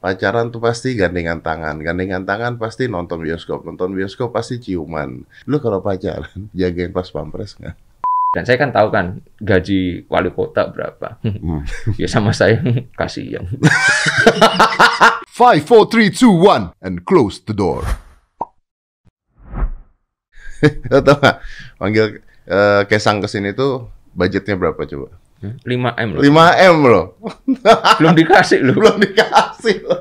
Pacaran tuh pasti gandengan tangan, gandengan tangan pasti nonton bioskop, nonton bioskop pasti ciuman. Lu kalau pacaran jagain pas pampres nggak? Dan saya kan tahu kan gaji wali kota berapa. Hmm. ya sama saya kasihan. Five, four, three, two, one, and close the door. Tau nggak? Panggil eh, Kesang ke sini tuh budgetnya berapa coba? 5 M loh. 5 M loh. Belum dikasih loh. Belum dikasih loh.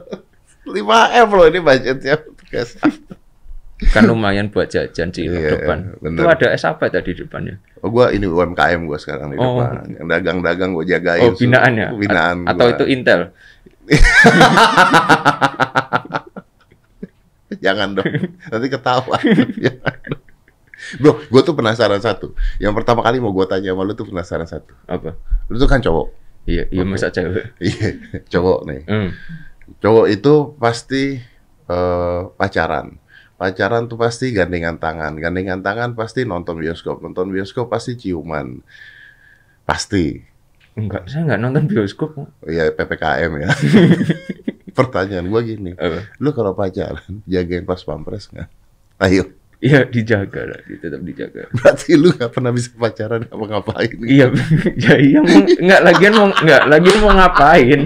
5 M loh ini budgetnya. Kan lumayan buat jajan sih Iya, depan. bener. Itu ada es apa tadi depannya? Oh, gua ini UMKM gua sekarang di Oh. depan. Yang dagang-dagang gua jagain. Oh, binaan ya? Binaan. A- Atau gua. itu Intel? Jangan dong. Nanti ketawa. Jangan dong. Bro, gue tuh penasaran satu. Yang pertama kali mau gue tanya sama lu tuh penasaran satu. Apa? Lu tuh kan cowok. Iya, iya masa cewek. Iya, cowok nih. Hmm. Cowok itu pasti eh, pacaran. Pacaran tuh pasti gandengan tangan. Gandengan tangan pasti nonton bioskop. Nonton bioskop pasti ciuman. Pasti. Enggak, saya enggak nonton bioskop. Iya, PPKM ya. Pertanyaan gue gini. Apa? Lu kalau pacaran jagain pas pampres nggak? Ayo. Iya, dijaga lah, tetap dijaga. Berarti lu nggak pernah bisa pacaran apa ngapain? Iya, ya iya mau enggak lagian mau enggak lagian mau ngapain?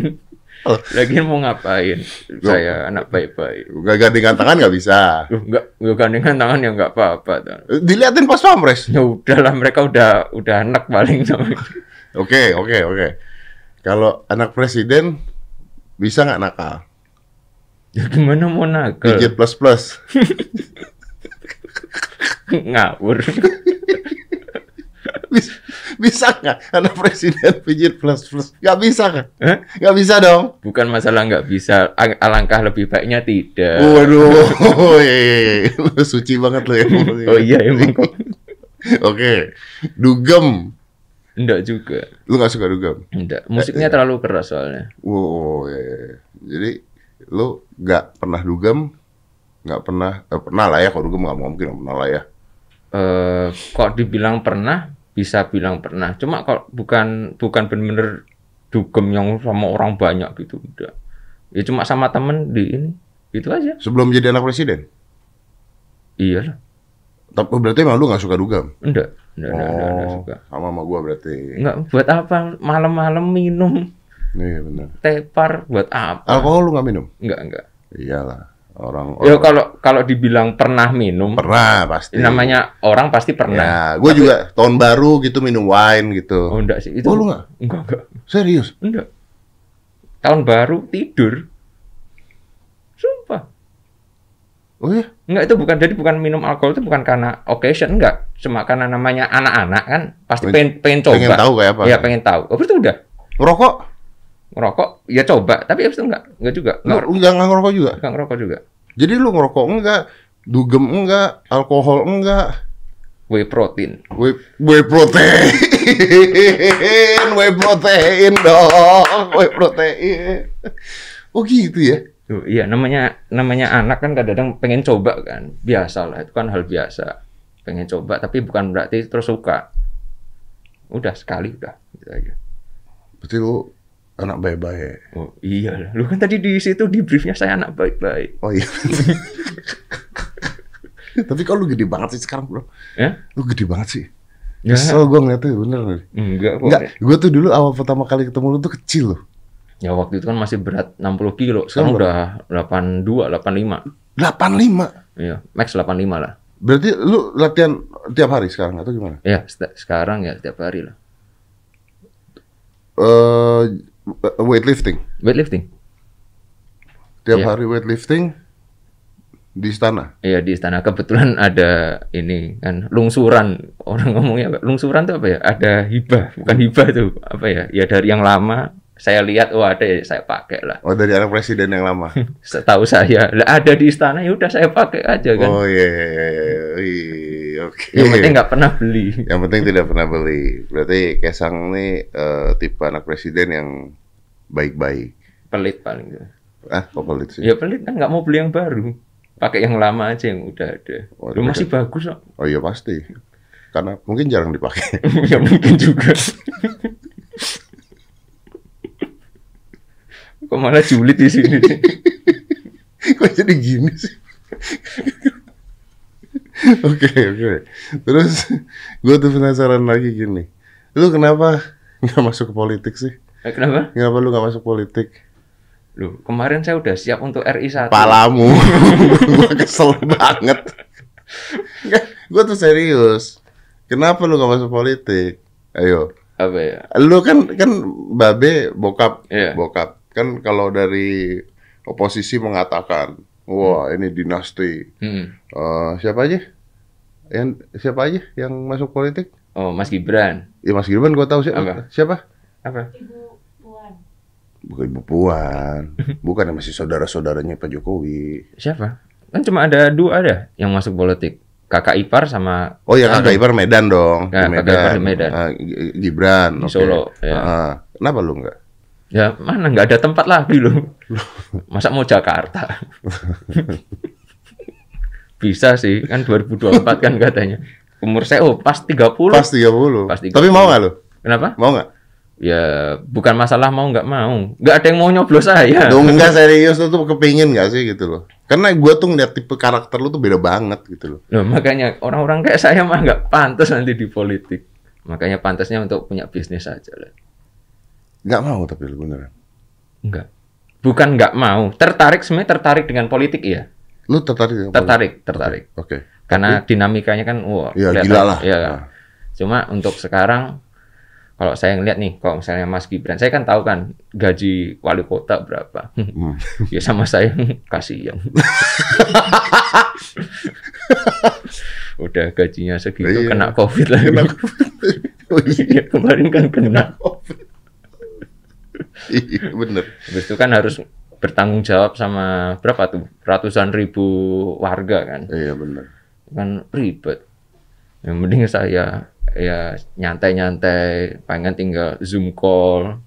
Oh. Lagian mau ngapain? Saya anak baik-baik. Gak gandengan tangan nggak bisa. Enggak enggak gandengan tangan ya enggak apa-apa. Diliatin pas pampres. Ya udahlah mereka udah udah anak paling Oke, oke, oke. Kalau anak presiden bisa nggak nakal? Ya gimana mau nakal? Digit plus plus. Ngawur. Bisa, bisa nggak anak presiden pijit plus plus? Nggak bisa kan? Nggak bisa dong. Bukan masalah nggak bisa, Al- alangkah lebih baiknya tidak. Waduh, iya, iya, iya. Lu suci banget lu ya. Oh iya emang kok. Oke, dugem. Enggak juga. Lu nggak suka dugem? Enggak. Musiknya terlalu keras soalnya. Wow, iya, iya. jadi lu nggak pernah dugem, nggak pernah, eh, pernah lah ya kalau dugem nggak mungkin nggak pernah lah ya. eh kok dibilang pernah, bisa bilang pernah. Cuma kalau bukan bukan bener-bener dugem yang sama orang banyak gitu, udah. Ya cuma sama temen di ini, itu aja. Sebelum jadi anak presiden, Iya lah. tapi berarti emang lu nggak suka dugem? Enggak, enggak, enggak, enggak, enggak Oh, suka. sama sama gua berarti. Enggak, buat apa malam-malam minum Iya benar. tepar buat apa? Alkohol lu nggak minum? Enggak, enggak. Iyalah, orang. Ya orang- kalau kalau dibilang pernah minum, pernah pasti. namanya orang pasti pernah. Ya, gua juga tahun baru gitu minum wine gitu. Oh enggak sih, itu. Oh, lu nggak? Enggak, enggak. Serius? Enggak. Tahun baru tidur. Sumpah. Oh iya? Enggak itu bukan jadi bukan minum alkohol itu bukan karena occasion enggak, cuma karena namanya anak-anak kan pasti pengen pengen coba. Pengen tahu kayak apa? Iya, pengen tahu. Oh, itu udah. Ngerokok? Ngerokok ya coba, tapi habis itu enggak, enggak juga. Lu Enggak, enggak, enggak ngerokok juga? enggak ngerokok juga. Jadi lu ngerokok enggak, dugem enggak, alkohol enggak, Whey protein. whey, whey protein, whey protein dong, whey protein. Oh gitu ya? Tuh, iya namanya namanya anak kan kadang-kadang pengen coba kan. Biasalah, itu kan hal biasa. Pengen coba tapi bukan berarti terus suka. Udah sekali udah gitu aja. Berarti lu anak baik-baik. Oh iya lu kan tadi di situ di briefnya saya anak baik-baik. Oh iya. Tapi kalau lu gede banget sih sekarang bro. Ya? Lu gede banget sih. Ya. Kesel gue ngeliatnya bener. Enggak kok. Enggak, gue tuh dulu awal pertama kali ketemu lu tuh kecil loh. Ya waktu itu kan masih berat 60 kilo, sekarang Sekarang udah 82, 85. 85. Iya, max 85 lah. Berarti lu latihan tiap hari sekarang atau gimana? Ya, st- sekarang ya setiap hari lah. Eh weightlifting. Weightlifting. Tiap Iya. hari weightlifting di istana. Iya di istana kebetulan ada ini kan lungsuran orang ngomongnya apa? lungsuran tuh apa ya? Ada hibah bukan hibah tuh apa ya? Ya dari yang lama saya lihat oh ada ya saya pakai lah. Oh dari anak presiden yang lama. Setahu saya lah ada di istana ya udah saya pakai aja kan. Oh iya iya iya. Oke. Yang penting nggak pernah beli. Yang penting tidak pernah beli. Berarti Kesang nih eh, tipe anak presiden yang baik-baik. Pelit paling. Ah, kok pelit sih? Ya pelit kan nggak mau beli yang baru. Pakai yang lama aja yang udah ada. Oh, Lu masih bagus kok. Oh iya pasti. Karena mungkin jarang dipakai. ya mungkin juga. Kok malah julid di sini? Kok jadi gini sih? Oke, oke. Terus gue tuh penasaran lagi gini. Lu kenapa nggak masuk ke politik sih? Eh, Kenapa? Kenapa lu nggak masuk politik? Loh, kemarin saya udah siap untuk RI 1. Palamu. gue kesel banget. gue tuh serius. Kenapa lu nggak masuk politik? Ayo. Apa ya? Lu kan kan babe bokap, Iya. bokap. Kan kalau dari oposisi mengatakan, wah ini dinasti. Hmm. Eh, siapa aja? Yang siapa aja yang masuk politik? Oh, Mas Gibran. Ya Mas Gibran gua tahu siapa. Apa? Siapa? Apa? Ibu Puan. Bukan Ibu Puan. Bukan yang masih saudara-saudaranya Pak Jokowi. Siapa? Kan cuma ada dua ada yang masuk politik. Kakak ipar sama Oh ya kakak. Ipar Medan dong. Ya, Di kakak ipar di Medan. G- Gibran. Di oke. Solo, ya. Ah, kenapa lu enggak? Ya mana nggak ada tempat lagi loh. Masa mau Jakarta? Bisa sih, kan 2024 kan katanya. Umur saya oh pas 30. Pas 30. Pas 30. Tapi mau nggak lu? Kenapa? Mau nggak? Ya bukan masalah mau nggak mau. Nggak ada yang mau nyoblos saya. Dong enggak serius lu tuh kepingin nggak sih gitu loh. Karena gua tuh ngeliat tipe karakter lu tuh beda banget gitu loh. Loh, makanya orang-orang kayak saya mah nggak pantas nanti di politik. Makanya pantasnya untuk punya bisnis aja lah. Nggak mau tapi lu beneran. Enggak. Bukan nggak mau. Tertarik sebenarnya tertarik dengan politik iya. Lu tertarik? dengan Tertarik, tertarik. politik? Oke. Karena dinamikanya kan wah Ya kelihatan- gila lah. Iya. Nah. Cuma untuk sekarang kalau saya ngeliat nih, kalau misalnya Mas Gibran, saya kan tahu kan gaji wali kota berapa. Hmm. ya sama saya kasihan. Udah gajinya segitu Iya. kena Covid lagi. Kena Oh iya. Iya, kemarin kan kena. Iya, bener. Habis itu kan harus bertanggung jawab sama berapa tuh? Ratusan ribu warga kan. Iya bener. Kan ribet. Yang mending saya ya nyantai-nyantai, pengen tinggal Zoom call,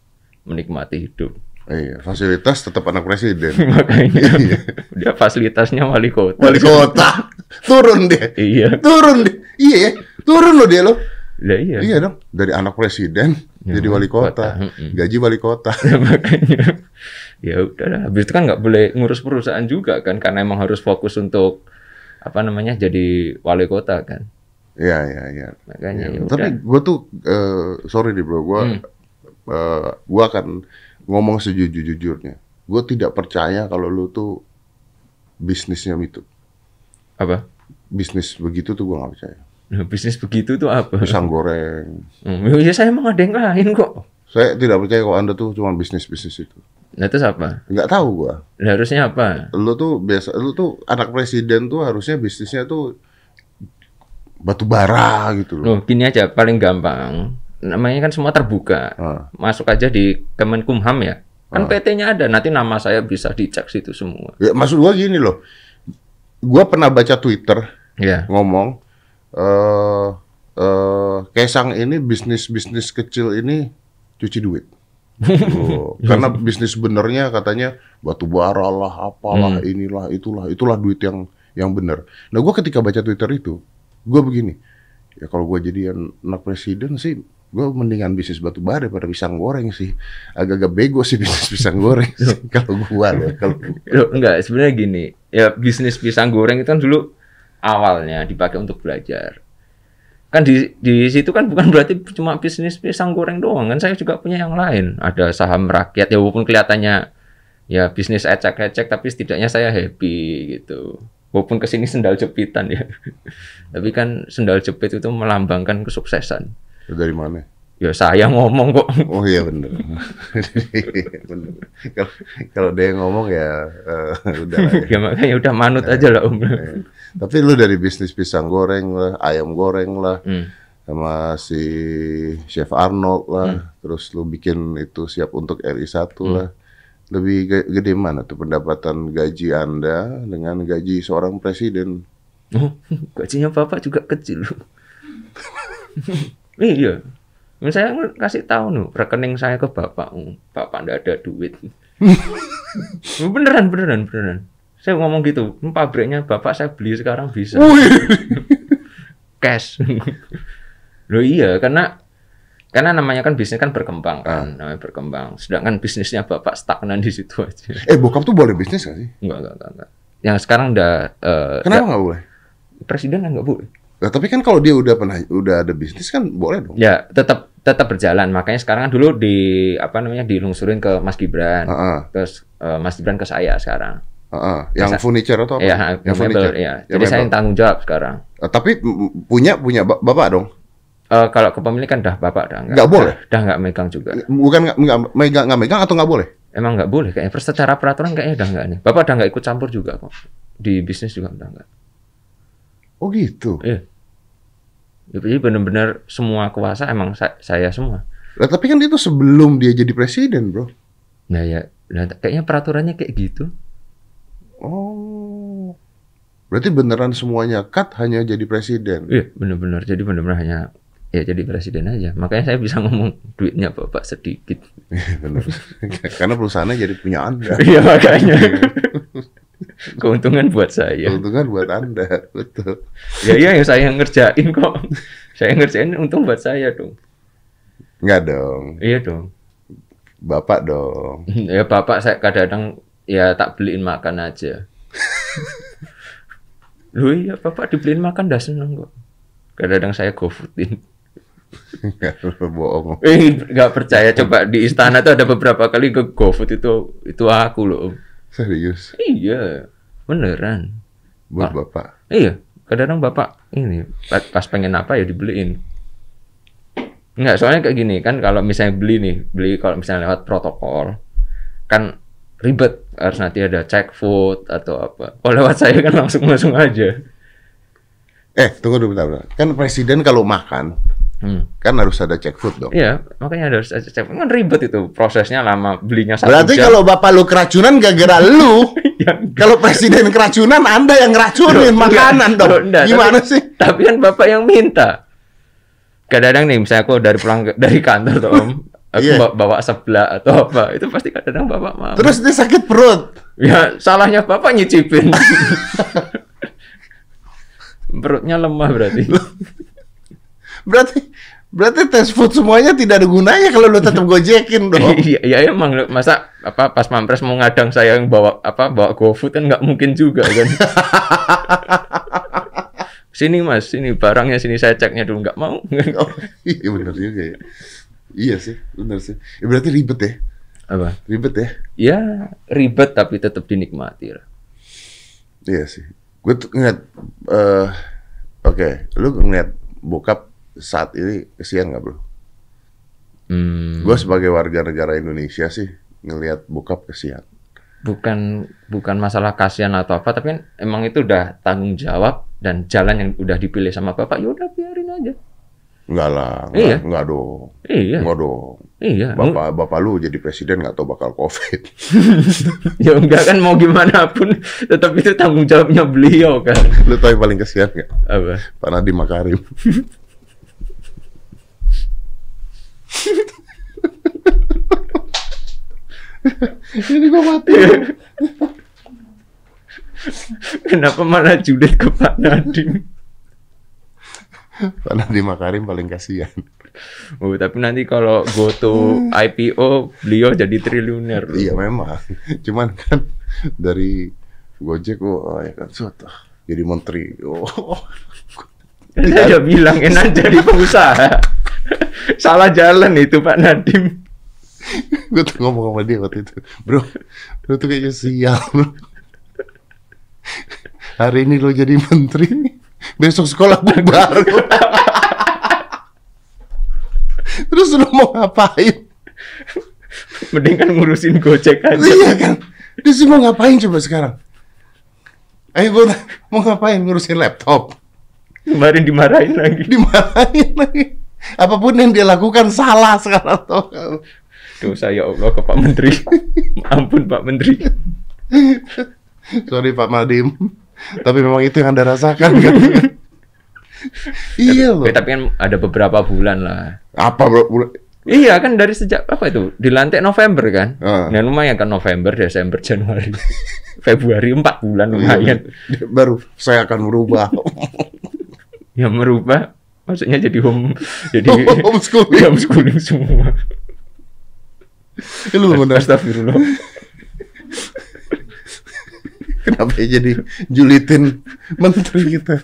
menikmati hidup. Iya, fasilitas tetap anak presiden. Makanya Iya. dia fasilitasnya wali kota. Wali kota turun dia, Iya. turun dia. Iya, ya. turun loh dia loh. Lah iya. Iya dong, dari anak presiden Ya, jadi wali kota. kota, gaji wali kota. Makanya ya udahlah. Habis itu kan nggak boleh ngurus perusahaan juga kan karena emang harus fokus untuk apa namanya jadi wali kota kan. Iya, iya, iya. Makanya Iya, ya Tapi udah. gue tuh eh, sorry nih bro, gue Hmm. gue akan ngomong sejujur-jujurnya. Gue tidak percaya kalau lu tuh bisnisnya itu. apa? Bisnis begitu tuh gue nggak percaya. Nah, bisnis begitu tuh apa? Pisang goreng. Hmm, ya saya emang ada yang lain kok. Saya tidak percaya kalau anda tuh cuma bisnis bisnis itu. Nah terus apa? Nggak tahu gue. Lah, harusnya apa? Lu tuh biasa, lu tuh anak presiden tuh harusnya bisnisnya tuh batu bara gitu loh. Loh, gini aja paling gampang. Namanya kan semua terbuka. Ah. Masuk aja di Kemenkumham ya. Kan Ah. PT-nya ada, nanti nama saya bisa dicek situ semua. Ya, maksud gua gini loh. Gua pernah baca Twitter Ya. ngomong eh eh Kesang ini bisnis-bisnis kecil ini cuci duit. Oh, karena bisnis benernya katanya batu bara lah, apalah, Hmm. inilah, itulah, itulah duit yang yang bener. Nah, gua ketika baca Twitter itu, gua begini, ya kalau gua jadi anak presiden sih, gua mendingan bisnis batu bara daripada pisang goreng sih. Agak-agak bego sih bisnis pisang goreng kalau loh, kalau enggak, sebenarnya gini. Ya bisnis pisang goreng itu kan dulu awalnya dipakai untuk belajar. Kan di di situ kan bukan berarti cuma bisnis pisang goreng doang kan saya juga punya yang lain. Ada saham rakyat ya walaupun kelihatannya ya bisnis ecek-ecek tapi setidaknya saya happy gitu. Walaupun ke sini sendal jepitan ya. tapi kan sendal jepit itu melambangkan kesuksesan. dari mana? Ya saya ngomong kok. Oh iya bener. bener. Kalau kalau dia ngomong ya eh, udah ya. ya makanya udah manut aja lah Om. Eh, Tapi lu dari bisnis pisang goreng lah, ayam goreng lah, Hmm. sama si Chef Arnold lah, Hmm. terus lu bikin itu siap untuk RI1 lah. Lebih ge- gede mana tuh pendapatan gaji Anda dengan gaji seorang presiden? Oh, gajinya bapak juga kecil iya. Saya kasih tahu nih rekening saya ke bapak. Bapak ndak ada duit. beneran, beneran, beneran. Saya ngomong gitu. "Hmm, Pabriknya bapak saya beli sekarang bisa. Cash. Loh iya, karena karena namanya kan bisnis kan berkembang Ah. kan, namanya berkembang. Sedangkan bisnisnya bapak stagnan di situ aja. Eh, bokap tuh boleh bisnis gak sih? Enggak, enggak, enggak, enggak. Yang sekarang udah eh, Kenapa udah- nggak boleh? presiden kan nggak boleh. Nah, tapi kan kalau dia udah pernah udah ada bisnis kan boleh dong. Ya, tetap tetap berjalan. Makanya sekarang kan dulu di apa namanya dilungsurin ke Mas Gibran. Heeh, Terus eh, Mas Gibran ke saya sekarang. heeh. Yang Masa- furniture atau apa? Iya, yang yang furniture. iya. Yang Jadi saya mebel. yang tanggung jawab sekarang. Eh, tapi punya punya ba- bapak dong. Eh, kalau kepemilikan dah bapak dah Nggak boleh? Dah nggak megang juga. Bukan nggak nggak megang nggak megang atau nggak boleh? Emang nggak boleh kayaknya. Secara peraturan kayaknya udah nggak nih. Bapak udah nggak ikut campur juga kok. Di bisnis juga udah nggak. Oh gitu. Iya. Ya, Jadi benar-benar semua kuasa emang sa- saya semua. Lah, tapi kan itu sebelum dia jadi presiden, bro. Nah ya, nah, kayaknya peraturannya kayak gitu. Oh. Berarti beneran semuanya cut hanya jadi presiden. Iya, benar-benar. Jadi benar-benar hanya ya jadi presiden aja. Makanya saya bisa ngomong duitnya bapak sedikit. Bener. Karena perusahaannya jadi punya Anda. Iya makanya. Keuntungan buat saya. Keuntungan buat Anda, betul. Ya iya yang saya ngerjain kok. Saya ngerjain untung buat saya dong. Enggak dong. Iya dong. Bapak dong. Ya bapak saya kadang-kadang ya tak beliin makan aja. Lu iya bapak dibeliin makan dah seneng kok. Kadang-kadang saya gofoodin. Enggak bohong. Eh nggak percaya coba di istana tuh ada beberapa kali ke GoFood itu itu aku loh. Serius. Iya, beneran. Buat. Bapak. Iya, kadang-kadang bapak ini pa- pas pengen apa ya dibeliin. Enggak, soalnya kayak gini kan kalau misalnya beli nih, beli kalau misalnya lewat protokol kan ribet harus nanti ada cek food atau apa. Kalau lewat saya kan langsung langsung aja. Eh, tunggu dulu bentar, bentar. Kan presiden kalau makan Hmm. kan harus ada cek food dong. Iya, makanya harus ada cek kan ribet itu prosesnya lama belinya satu Berarti jam. kalau bapak lu keracunan gara-gara lu, Ya, kalau presiden keracunan Anda yang ngeracunin Loh, makanan enggak, dong. enggak, Gimana tapi- sih? Tapi kan bapak yang minta. Kadang-kadang nih, misalnya aku dari pulang dari kantor tuh om, aku Iya. bawa, bawa sebelah atau apa, itu pasti kadang-kadang bapak mau. Terus dia sakit perut. ya salahnya bapak nyicipin. Perutnya lemah berarti. Berarti berarti tes food semuanya tidak ada gunanya kalau lu tetap gojekin dong. Iya, iya emang masa apa pas mampres mau ngadang saya yang bawa apa bawa GoFood kan nggak mungkin juga kan. sini mas, sini barangnya sini saya ceknya dulu nggak mau. Oh, iya benar juga ya. Iya sih, benar sih. Ya, berarti ribet ya. apa? Ribet ya. Ya ribet tapi tetap dinikmati lah. Iya sih. Gue tuh ngeliat, eh oke, lu ngeliat bokap saat ini kesian nggak bro? Hmm, Gue sebagai warga negara Indonesia sih ngelihat bokap kesian. bukan bukan masalah kasihan atau apa, tapi kan emang itu udah tanggung jawab dan jalan yang udah dipilih sama bapak, ya udah biarin aja. Enggak lah, enggak, Iya. enggak dong. Iya, Enggak dong. iya. Bapak bapak lu jadi presiden nggak tahu bakal covid. ya enggak kan mau gimana pun, tetap itu tanggung jawabnya beliau kan. lu tahu yang paling kesian nggak? Apa? Pak Nadiem Makarim. Ini gua mati. Kenapa malah julid ke Pak Nadiem? Pak Nadiem Makarim paling kasihan. Oh, tapi nanti kalau go to IPO, beliau jadi triliuner. loh. Iya memang. Cuman kan dari Gojek oh, ya kan suatu jadi menteri. Oh. Saya udah bilang enak jadi pengusaha. Salah jalan itu Pak Nadiem. gue tuh ngomong sama dia waktu itu, bro, lu tuh kayaknya sial. bro. Hari ini lo jadi menteri, besok sekolah bubar. Terus lu mau ngapain? Mending kan ngurusin Gojek aja. Iya kan? Sih mau ngapain coba sekarang? Ayo gue mau ngapain ngurusin laptop? Kemarin dimarahin lagi. Dimarahin lagi. Apa pun yang dia lakukan salah sekarang gak? Dosa ya Allah ke Pak Menteri. Ampun Pak Menteri. Sorry Pak Madim. Tapi memang itu yang Anda rasakan kan? iya loh. Tapi kan ada beberapa bulan lah. Apa bro? Bro? Iya kan dari sejak apa itu? Dilantik November kan? Ah. Nah lumayan kan November, Desember, Januari, Februari empat bulan lumayan. Iya, Baru saya akan merubah. Ya merubah Maksudnya jadi home jadi Homeschooling. homeschooling semua. Lu bener. Astagfirullah. Kenapa ya jadi julitin menteri kita?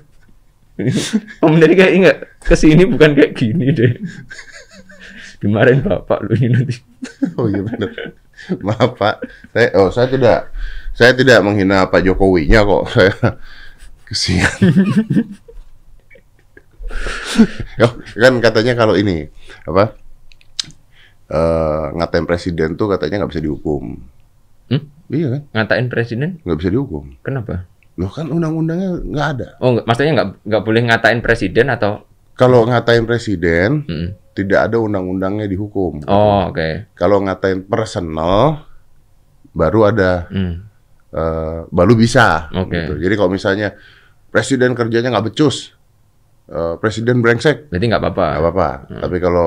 Om dari kayak enggak ke sini bukan kayak gini deh. Dimarahin bapak lu ini nanti. Oh iya benar. Maaf Pak. Saya oh saya tidak saya tidak menghina Pak Jokowinya kok. Saya kesian. Kan katanya kalau ini apa? eh ngatain presiden tuh katanya nggak bisa dihukum. Hmm? Iya kan? Ngatain presiden, Nggak bisa dihukum. kenapa? Loh kan undang-undangnya nggak ada. Oh, enggak, maksudnya nggak nggak boleh ngatain presiden atau? Kalau ngatain presiden Mm. tidak ada undang-undangnya dihukum. Oh, oke. Kalau ngatain personal baru ada Hmm. eh, baru bisa. Oke. gitu. Jadi kalau misalnya presiden kerjanya nggak becus, eh, presiden brengsek, Berarti nggak apa-apa. nggak apa-apa. Tapi kalau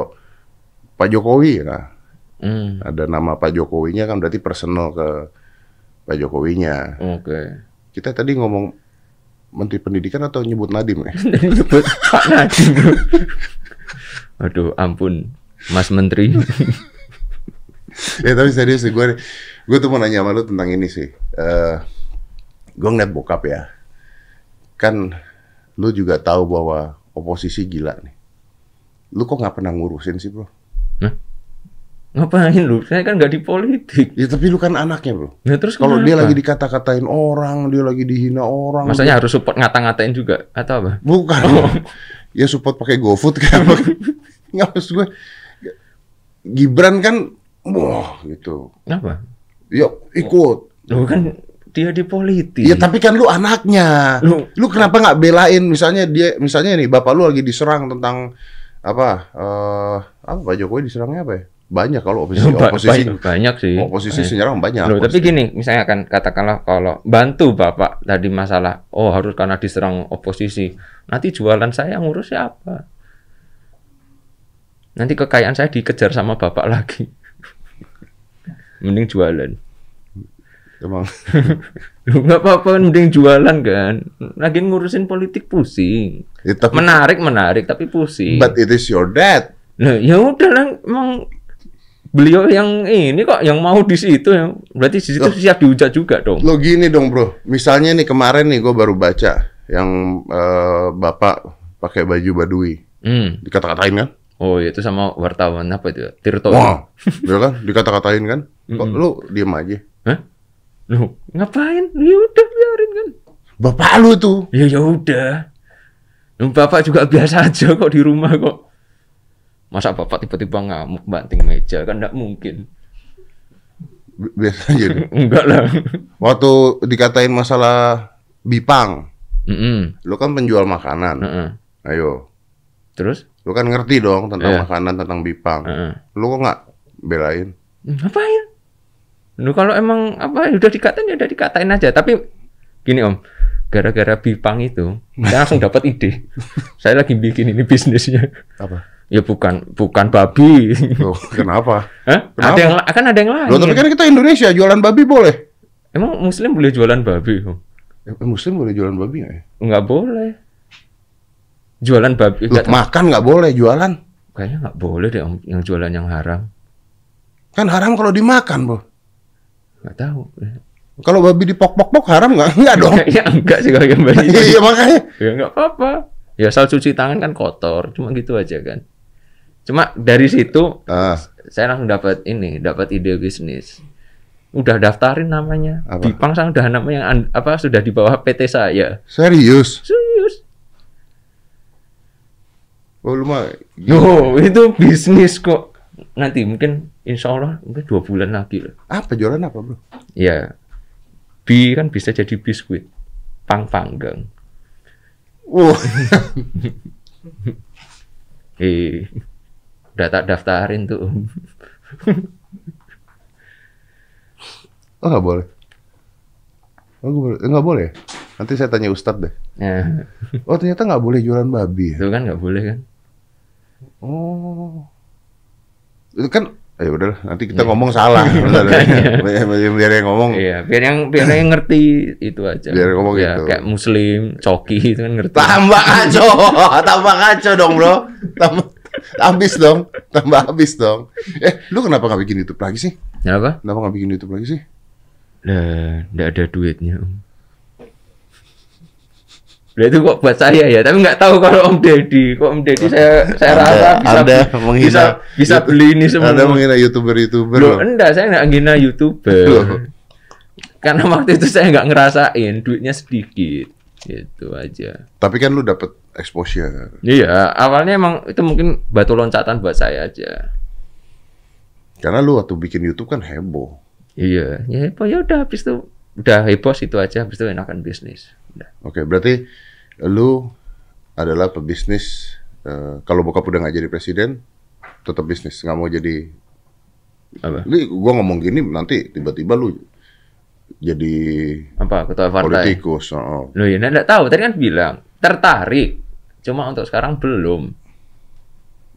Pak Jokowi, nah Hmm. ada nama Pak Jokowinya kan berarti personal ke Pak Jokowinya. Oke. Kita tadi ngomong Menteri Pendidikan atau nyebut Nadim ya? Nyebut Pak Nadiem. Aduh, ampun, Mas Menteri. ya tapi serius sih gue gue tuh mau nanya sama lu tentang ini sih Eh gue ngeliat bokap ya kan lu juga tahu bahwa oposisi gila nih. Lu kok nggak pernah ngurusin sih bro? Ngapain lu? Saya kan nggak di politik. ya tapi lu kan anaknya bro. Nah, terus kalau dia lagi dikata-katain orang dia lagi dihina orang Masanya harus support ngata-ngatain juga atau apa? bukan. Ya support pakai GoFood kan. Nggak maksud gue Gibran kan wah gitu. Kenapa? yuk ikut. Lu kan dia di politik. Iya tapi kan lu anaknya. Lu- Lu, kenapa nggak belain misalnya dia misalnya nih bapak lu lagi diserang tentang apa eh apa Pak Jokowi diserangnya apa ya? Banyak kalau oposisi Ba- oposisi banyak, banyak sih. oposisi Eh. banyak. Loh, tapi gini, misalnya kan katakanlah kalau bantu Bapak tadi masalah, oh harus karena diserang oposisi. Nanti jualan saya ngurus siapa? Nanti kekayaan saya dikejar sama Bapak lagi. Mending jualan. Emang nggak apa-apa, mending jualan kan. Lagi ngurusin politik pusing. ya, tapi Menarik, menarik, tapi pusing. but it is your dad. Nah, ya udah lah, emang beliau yang ini kok yang mau di situ ya. Berarti di situ siap dihujat juga dong. Lo gini dong bro, misalnya nih kemarin nih gue baru baca yang eh, bapak pakai baju badui Hmm. dikata-katain kan? Oh, itu sama wartawan apa itu? Tirto. Wah, ya kan? Dikata-katain kan? Kok Mm-mm. lu diem aja? Hah? Loh, ngapain? Ya udah biarin kan. Bapak lu tuh Ya ya udah. Bapak juga biasa aja kok di rumah kok. Masa Bapak tiba-tiba ngamuk banting meja kan enggak mungkin. bi- biasa aja deh. Enggak lah. Waktu dikatain masalah Bipang, Mm-mm. lu kan penjual makanan. Heeh. Ayo, Terus? lu kan ngerti dong tentang Iya. makanan, tentang Bipang. Heeh. Lu kok nggak belain? Ngapain? Lu kalau emang apa udah dikatain ya udah dikatain aja. Tapi gini Om, gara-gara Bipang itu, saya langsung dapat ide. saya lagi bikin ini bisnisnya. Apa? Ya bukan bukan babi. Loh, kenapa? Hah? Kenapa? Ada yang akan ada yang lain. Loh, tapi kan kita Indonesia, jualan babi boleh. Emang muslim boleh jualan babi? Om? Eh, Muslim boleh jualan babi nggak ya? Enggak boleh. Jualan babi Loh, enggak makan nggak boleh, jualan. kayaknya enggak boleh deh Om, yang jualan yang haram. Kan haram kalau dimakan, bro. Enggak tahu. Kalau babi dipok-pok-pok haram nggak? Nggak dong. Kayaknya enggak sih kalau yang babi. Iya, iya, makanya. ya enggak apa-apa. Ya asal cuci tangan kan kotor, cuma gitu aja kan. Cuma dari situ Ah, saya langsung dapat ini, dapat ide bisnis. Udah daftarin namanya. Apa? Bipang sang udah namanya yang an- apa sudah di bawah PT saya. serius? Serius. Oh, lu mah Yo, itu bisnis kok. Nanti mungkin insya Allah mungkin dua bulan lagi lah. apa jualan apa, bro? Ya, bi kan bisa jadi biskuit. Pang panggang. Wah, Eh, udah tak daftarin tuh. oh nggak boleh. Oh, nggak boleh. Eh, nggak boleh. Nanti saya tanya Ustadz deh. Nah, Oh, ternyata nggak boleh jualan babi. ya? itu kan nggak boleh kan? Oh. Itu kan Eh udah, nanti kita ngomong salah. Biar, yang ngomong. Iya, biar yang biar yang ngerti itu aja. Biar ngomong ya, gitu. Kayak muslim, coki itu kan ngerti. Tambah kacau, tambah kacau dong bro. Tambah habis dong, tambah habis dong. Eh, lu kenapa nggak bikin YouTube lagi sih? Kenapa? Kenapa nggak bikin YouTube lagi sih? Lah, enggak ada duitnya. Lah itu kok buat saya ya, tapi nggak tahu kalau Om Deddy. Kok Om Deddy saya saya Anda- rasa bisa Anda menghina bisa bisa beli ini semua. Ada menghina youtuber-youtuber Loh, loh. enggak, saya nggak ngina YouTuber. Loh. Karena waktu itu saya nggak ngerasain, duitnya sedikit. Gitu aja. Tapi kan lu dapet exposure. Iya, awalnya emang itu mungkin batu loncatan buat saya aja. Karena lu waktu bikin YouTube kan heboh. Iya, ya heboh ya udah habis itu udah heboh situ aja, habis itu enakan bisnis. Udah. Oke, berarti lu adalah pebisnis. eh, kalau bokap udah nggak jadi presiden, tetap bisnis, nggak mau jadi. Apa? Ini gua ngomong gini nanti tiba-tiba lu jadi Apa ketua partai? politikus. oh. Loh ya, enggak tahu. Tadi kan bilang tertarik. Cuma untuk sekarang belum.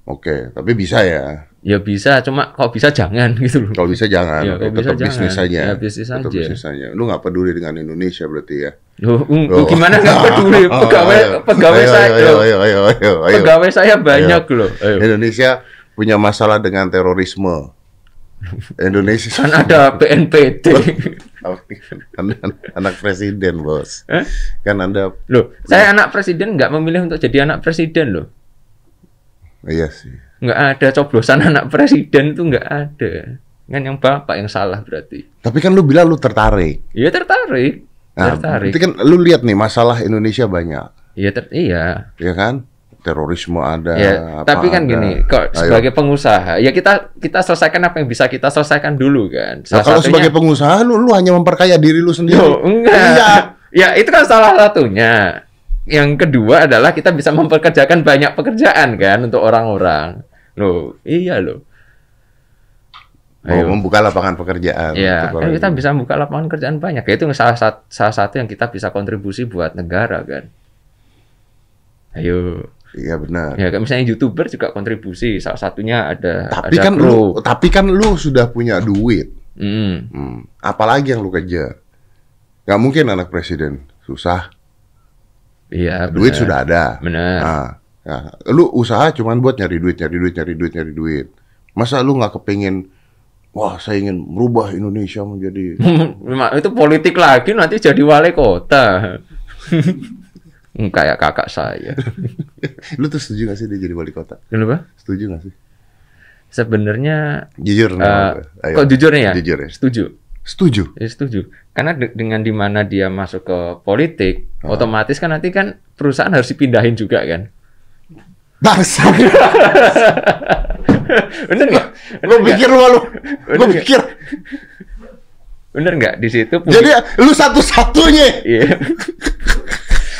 Oke, tapi bisa ya. Ya bisa, cuma kok bisa jangan gitu loh. Kalau bisa jangan, Ya, kalau bisa tetap bisnis jangan. saja. Ya, bisnis Tetap aja. bisnis saja. Lu nggak peduli dengan Indonesia berarti ya? Loh, um, Oh. gimana nggak peduli Oh, pegawai ayo. pegawai Ayo, saya ayo, ayo, ayo, ayo, ayo. Pegawai saya banyak loh. Ayo. Indonesia punya masalah dengan terorisme. Indonesia Kan ada PNPT. anak, anak presiden bos. Eh? Kan anda, Loh, saya anak presiden nggak memilih untuk jadi anak presiden loh. Iya sih. Nggak ada coblosan anak presiden tuh nggak ada. Kan yang bapak yang salah berarti. Tapi kan lu bilang lu tertarik. Iya tertarik. Nah, tertarik. berarti kan lu lihat nih masalah Indonesia banyak, Iya ter iya. ya kan? Terorisme ada. Ya, apa tapi kan ada. gini, kok Ayo. sebagai pengusaha, ya kita kita selesaikan apa yang bisa kita selesaikan dulu kan. Nah, kalau sebagai pengusaha lu lu hanya memperkaya diri lu sendiri. Yo, enggak. Iya. Ya, itu kan salah satunya. Yang kedua adalah kita bisa memperkerjakan banyak pekerjaan kan untuk orang-orang. Loh, iya loh. Mau Ayo. membuka lapangan pekerjaan. Ya, untuk kan kita bisa buka lapangan kerjaan banyak. Ya, itu salah, sat- salah satu yang kita bisa kontribusi buat negara kan. Ayo. Iya benar. Ya, kayak misalnya YouTuber juga kontribusi. Salah satunya ada Tapi ada kan kru. lu, tapi kan lu sudah punya duit. Hmm. Hmm. Apalagi yang lu kejar? Gak mungkin anak presiden susah. Iya, Duit sudah ada. Benar. Nah, nah, lu usaha cuman buat nyari duit, nyari duit, nyari duit, nyari duit. Masa lu nggak kepingin, wah saya ingin merubah Indonesia menjadi Memang itu politik lagi nanti jadi wali kota. Kayak kakak saya. Lu tuh setuju gak sih dia jadi wali kota? Kenapa? Setuju gak sih? Sebenarnya Jujur. Ayo. kok jujur nih ya? Jujur ya. Setuju. Setuju. Ya, setuju. Karena de- dengan di mana dia masuk ke politik, Ah. otomatis kan nanti kan perusahaan harus dipindahin juga kan. Bangsa. Bener nggak? lu pikir lu lu. Nggak? pikir. Bener nggak di situ? publik- Jadi lu satu-satunya. Iya.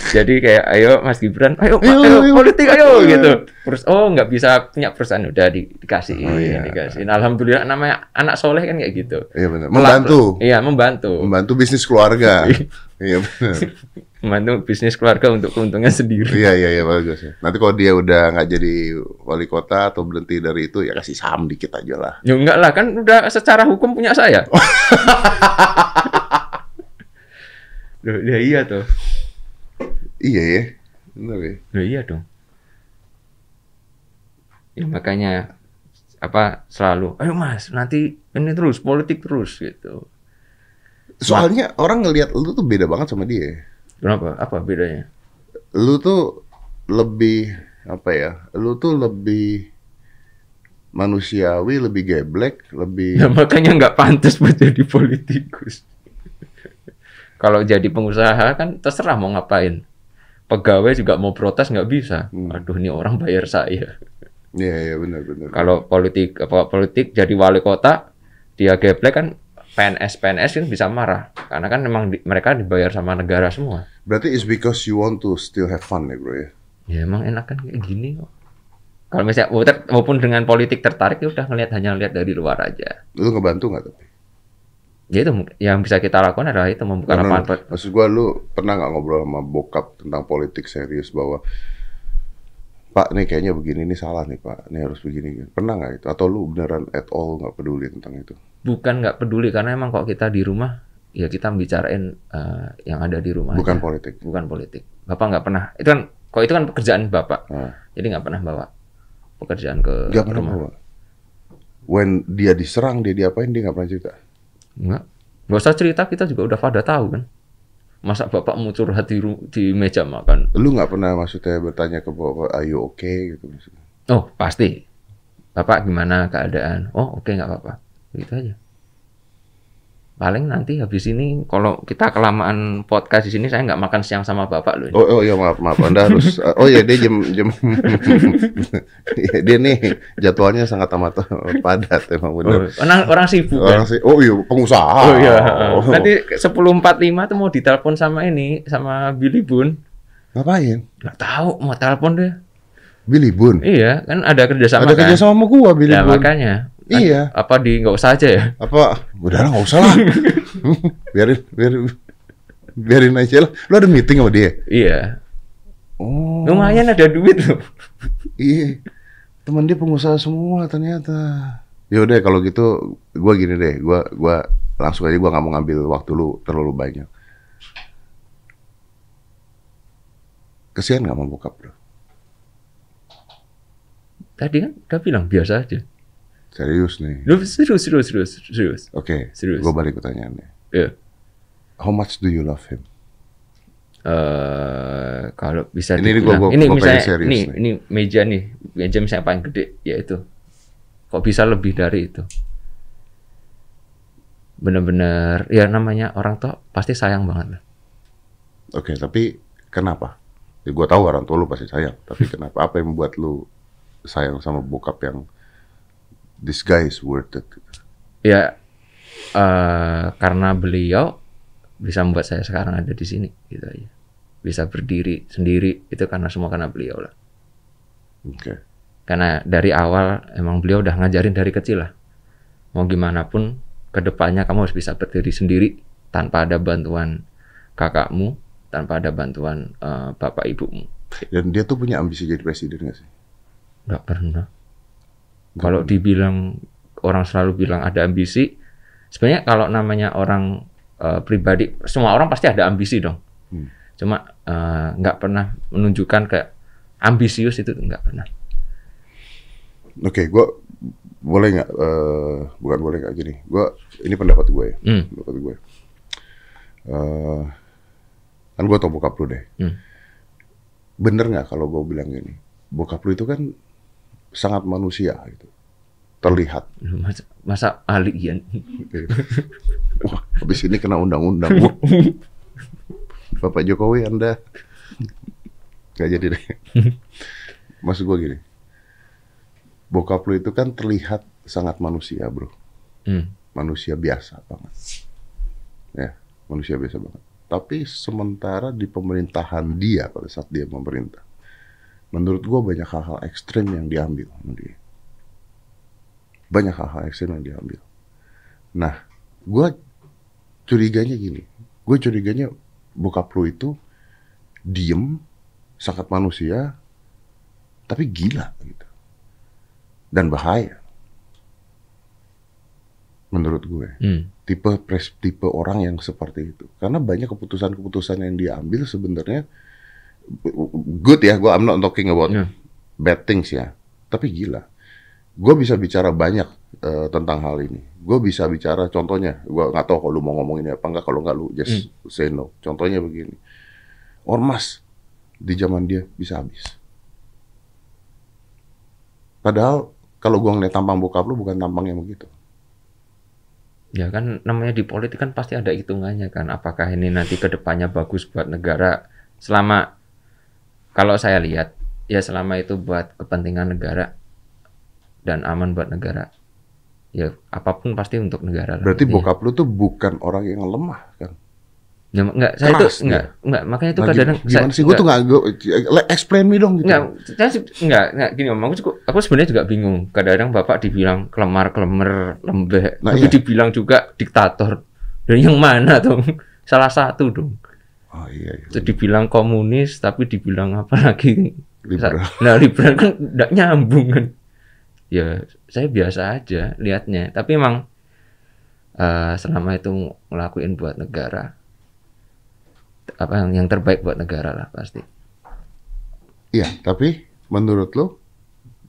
Jadi kayak ayo Mas Gibran, ayo, Ayo, ayo, ayo. politik ayo Iya. gitu. Terus oh nggak bisa punya perusahaan udah di, dikasih, Oh, iya. dikasih. Alhamdulillah namanya anak soleh kan kayak gitu. Iya benar. Membantu. Iya membantu, Membantu bisnis keluarga. Iya benar. membantu bisnis keluarga untuk keuntungan sendiri. Iya iya iya bagus ya. Nanti kalau dia udah nggak jadi wali kota atau berhenti dari itu ya kasih saham dikit aja lah. Ya enggak lah kan udah secara hukum punya saya. Loh, ya iya tuh. Iya ya. Benar ya. Loh, iya dong. Ya makanya apa selalu, ayo Mas, nanti ini terus politik terus gitu. Soalnya orang ngelihat lu tuh beda banget sama dia. Kenapa? Apa bedanya? Lu tuh lebih apa ya? Lu tuh lebih manusiawi, lebih geblek, lebih Ya makanya nggak pantas buat jadi politikus. Kalau jadi pengusaha kan terserah mau ngapain. Pegawai juga mau protes nggak bisa. Hmm. Aduh ini orang bayar saya. Iya iya benar benar. Kalau politik apa politik jadi wali kota dia geblek kan PNS PNS kan bisa marah karena kan memang di- mereka dibayar sama negara semua. Berarti it's because you want to still have fun ya bro ya. Ya emang enak kan kayak gini kok. Kalau misalnya maupun dengan politik tertarik ya udah ngelihat hanya lihat dari luar aja. Lu ngebantu nggak tapi? Ya itu yang bisa kita lakukan adalah itu membuka Karena lapangan pe- maksud gua lu pernah nggak ngobrol sama bokap tentang politik serius bahwa Pak nih kayaknya begini ini salah nih Pak, ini harus begini. Pernah nggak itu? Atau lu beneran at all nggak peduli tentang itu? Bukan nggak peduli karena emang kalau kita di rumah ya kita bicarain eh, yang ada di rumah. Bukan aja. politik. bukan politik. Bapak nggak pernah. Itu kan kok itu kan pekerjaan bapak. Nah, Jadi nggak pernah bawa pekerjaan ke pernah rumah. bawa. When dia diserang, dia diapain, dia nggak pernah cerita. Enggak. Nggak usah cerita kita juga udah pada tahu kan. Masa bapak mau curhat di, di meja makan? Lu nggak pernah maksudnya bertanya ke bapak, ayo oke gitu maksudnya. Oh pasti. Bapak gimana keadaan? Oh oke nggak apa-apa. Gitu aja. Paling nanti habis ini kalau kita kelamaan podcast di sini saya nggak makan siang sama bapak loh. Oh, oh iya maaf maaf Anda harus oh iya dia jam jam Iya, dia nih jadwalnya sangat amat padat emang Oh, benar. orang, orang sibuk kan? Orang sih oh iya pengusaha. Oh iya. Nanti 10.45 tuh mau ditelepon sama ini, sama Billy Bun. ngapain? Nggak tahu, mau telepon deh. Billy Bun. Iya, kan ada kerjasama Ada kan? kerja sama sama gua Billy Ya, Bun. makanya. Iya. Apa di nggak usah aja ya? Apa? Udah lah nggak usah lah. biarin biarin biarin aja lah. Lu ada meeting sama dia? Iya. Oh. Lumayan ada duit loh. Iya. Teman dia pengusaha semua ternyata. Ya udah kalau gitu gua gini deh, gua gua langsung aja gua nggak mau ngambil waktu lu terlalu banyak. Kesian nggak mau bokap bro? Tadi kan udah bilang biasa aja. Serius nih. Serius, serius, serius, serius. Oke, Serius. gua balik pertanyaannya. Ya. How much do you love him? Eh, kalau bisa Ini- dibilang, gua- gua- ini gua misalnya, serius ini, nih. ini meja nih, meja misalnya paling gede, yaitu kok bisa lebih dari itu? Bener-bener, ya namanya orang tua pasti sayang banget lah. Oke, tapi kenapa? Ya, gua tahu orang tua lu pasti sayang, tapi kenapa? Apa yang membuat lu sayang sama bokap yang this guy is worth it? Ya eh karena beliau bisa membuat saya sekarang ada di sini, gitu aja. Bisa berdiri sendiri itu karena semua karena beliau lah. Oke. Karena dari awal emang beliau udah ngajarin dari kecil lah. Mau gimana pun ke depannya kamu harus bisa berdiri sendiri tanpa ada bantuan kakakmu, tanpa ada bantuan eh, bapak ibumu. Dan dia tuh punya ambisi jadi presiden gak sih? Nggak pernah. Kalau dibilang orang selalu bilang ada ambisi, sebenarnya kalau namanya orang eh, pribadi, semua orang pasti ada ambisi dong. Hmm. Cuma eh, nggak pernah menunjukkan kayak ambisius itu nggak pernah. Oke, gua boleh nggak? eh, bukan boleh nggak gini. Gua ini pendapat gue ya. Hmm. Pendapat gue. Eh, kan gue tau bokap lu deh. Hmm. Bener nggak kalau gue bilang gini? Bokap lu itu kan sangat manusia gitu. Terlihat. Masa, masa alien? Wah, habis ini kena undang-undang. Bapak Jokowi Anda nggak jadi deh. Maksud gue gini. Bokap lu itu kan terlihat sangat manusia, bro. Hmm. Manusia biasa banget. Ya, manusia biasa banget. Tapi sementara di pemerintahan dia pada saat dia memerintah, menurut gue banyak hal-hal ekstrim yang diambil. Banyak hal-hal ekstrim yang diambil. Nah, gue curiganya gini. Gue curiganya bokap lu itu diem, sangat manusia, tapi gila gitu. Dan bahaya. Menurut gue. Hmm. Tipe pres, tipe orang yang seperti itu. Karena banyak keputusan-keputusan yang dia ambil sebenarnya good ya. Gue I'm not talking about Ya. bad things ya. Tapi gila. Gue bisa bicara banyak eh, tentang hal ini. Gue bisa bicara contohnya. Gue nggak tahu kalau lu mau ngomong ini apa enggak. Kalau nggak lu just say no. Contohnya begini. Ormas di zaman dia bisa habis. Padahal kalau gua ngeliat tampang bokap lu bukan tampang yang begitu. Ya kan namanya di politik kan pasti ada hitungannya kan. Apakah ini nanti ke depannya bagus buat negara selama kalau saya lihat ya selama itu buat kepentingan negara dan aman buat negara. Ya apa pun pasti untuk negara. lah Berarti intinya. bokap lu tuh bukan orang yang lemah kan? Ya, enggak, saya itu keras enggak, enggak, makanya itu Nah, kadang gim- gimana sih? Gue tuh nggak, gua- le- explain me dong gitu. Enggak, saya enggak, enggak gini om, aku, cukup, aku sebenarnya juga bingung. Kadang-kadang bapak dibilang kelemar, kelemer, lembek, Nah, tapi iya. dibilang juga diktator. Dan yang mana dong? Salah satu dong. Oh iya, iya. Itu dibilang komunis, tapi dibilang apa lagi? Liberal. Nah, liberal kan nggak nyambung kan. Ya, saya biasa aja lihatnya. Tapi emang eh, selama itu ngelakuin buat negara, apa yang, yang terbaik buat negara lah pasti. Iya, tapi menurut lo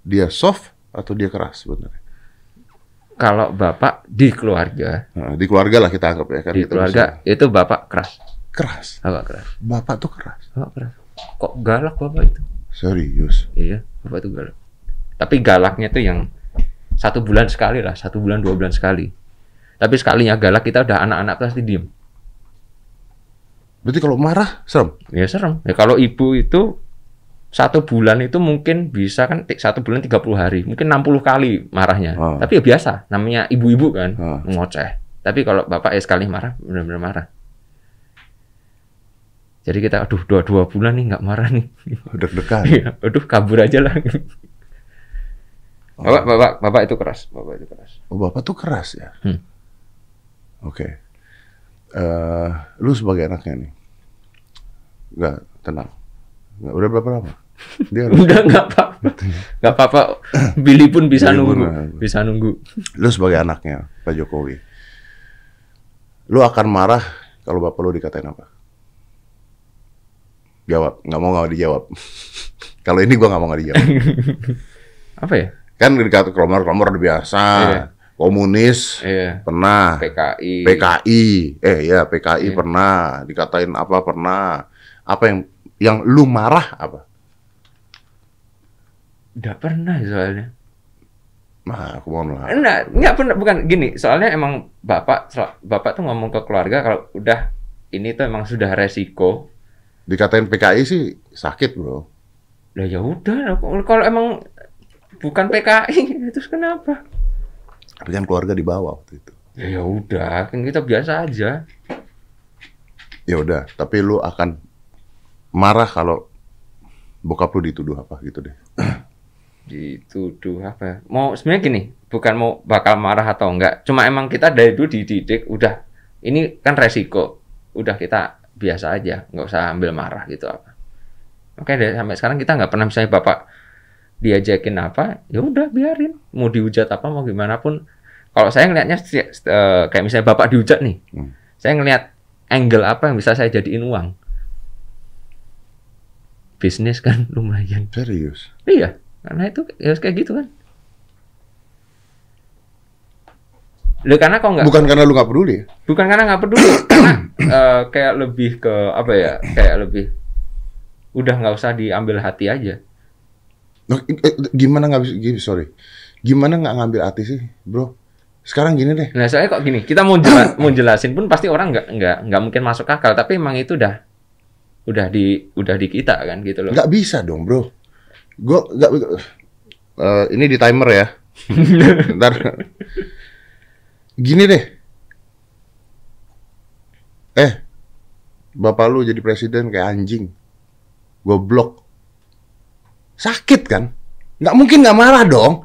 dia soft atau dia keras sebenarnya? Kalau bapak di keluarga, Nah, di keluarga lah kita anggap ya kan. di keluarga itu bapak keras, bisa- keras. bapak keras, Bapak tuh keras. bapak keras. Kok galak bapak itu? Serius. Iya, bapak itu galak. Tapi galaknya tuh yang satu bulan sekali lah, satu bulan dua bulan sekali. Tapi sekalinya galak kita udah anak-anak pasti diem. Berarti kalau marah serem. Ya serem. Ya kalau ibu itu satu bulan itu mungkin bisa kan satu bulan 30 hari, mungkin 60 kali marahnya. Ah. Tapi ya biasa, namanya ibu-ibu kan, Ah. ngoceh. Tapi kalau bapak ya sekali marah, benar-benar marah. Jadi kita, aduh dua dua bulan nih nggak marah nih. Deg-degan. Iya, aduh kabur aja lah. Bapak, bapak, bapak itu keras, bapak itu keras. Oh, bapak tuh keras ya. Hmm. Oke. Eh, lu sebagai anaknya nih. Enggak, tenang. Nggak, udah berapa lama? Dia harus Udah nggak apa-apa, nggak apa-apa. Billy pun bisa Billy pun, nunggu, ah. bisa nunggu. lu sebagai anaknya Pak Jokowi. Lu akan marah kalau bapak lu dikatain apa? Jawab, nggak mau nggak dijawab. kalau ini gua nggak mau nggak dijawab. Apa ya? kan dikata kelomar-kelomar udah biasa. Iya. Komunis Iya, pernah. PKI. PKI, eh ya PKI Iya. pernah, dikatain apa pernah, apa yang yang lu marah apa? Nggak pernah soalnya. Nah, aku mohon lah. Enggak, enggak pernah bukan gini. Soalnya emang bapak bapak tuh ngomong ke keluarga kalau udah ini tuh emang sudah resiko. Dikatain PKI sih sakit bro. Lah ya udah, kalau emang bukan PKI terus kenapa? Tapi kan keluarga di bawah waktu itu. Ya ya udah, kan kita biasa aja. Ya udah, tapi lu akan marah kalau bokap lu dituduh apa gitu deh. Dituduh apa? Mau sebenarnya gini, bukan mau bakal marah atau enggak. Cuma emang kita dari dulu dididik udah ini kan resiko. Udah kita biasa aja, nggak usah ambil marah gitu apa. Oke sampai sekarang kita nggak pernah misalnya bapak diajakin apa, ya udah biarin. Mau dihujat apa, mau gimana pun. Kalau saya ngelihatnya eh, kayak misalnya bapak dihujat nih, Hmm. saya ngelihat angle apa yang bisa saya jadiin uang. Bisnis kan lumayan. Serius. Iya, karena itu ya kayak gitu kan. Loh, karena kok nggak Bukan karena lu nggak peduli bukan karena nggak peduli, karena eh, kayak lebih ke apa ya, kayak lebih udah nggak usah diambil hati aja. Loh, eh, Gimana nggak bisa, gini, sorry. Gimana nggak ngambil hati sih, bro? Sekarang gini deh. Nah, soalnya kok gini, kita mau jelas, mau jelasin pun pasti orang nggak nggak nggak mungkin masuk akal, tapi emang itu udah udah di udah di kita kan gitu loh. Nggak bisa dong, bro. Gue nggak. Eh, ini di timer ya. Ntar. Gini deh. Eh, bapak lu jadi presiden kayak anjing. Goblok. Sakit kan? Nggak mungkin nggak marah dong.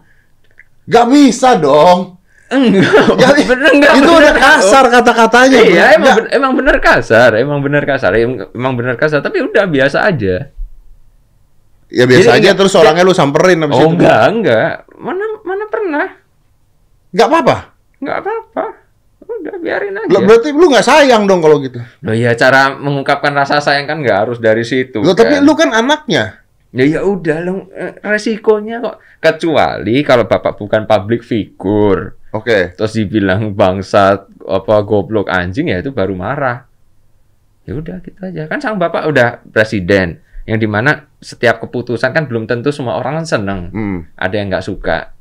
Nggak bisa dong. Enggak, Jadi, bener enggak. itu bener. udah kasar kata-katanya. Iya, emang, Nggak- ben- emang bener kasar, emang bener kasar, em- emang bener kasar, tapi udah biasa aja. Ya biasa Jadi aja terus orangnya lu samperin habis Oh itu. enggak, enggak. Mana mana pernah? Nggak apa-apa. Enggak apa-apa. Udah biarin aja. Lah, berarti lu nggak sayang dong kalau gitu. Loh ya cara mengungkapkan rasa sayang kan nggak harus dari situ. Loh, tapi kan. lu kan anaknya. Ya ya udah lo eh, resikonya kok kecuali kalau Bapak bukan public figure Oke. terus dibilang bangsat apa goblok anjing ya itu baru marah. Ya udah gitu aja. Kan sang Bapak udah presiden yang di mana setiap keputusan kan belum tentu semua orang kan seneng. Hmm. Ada yang nggak suka.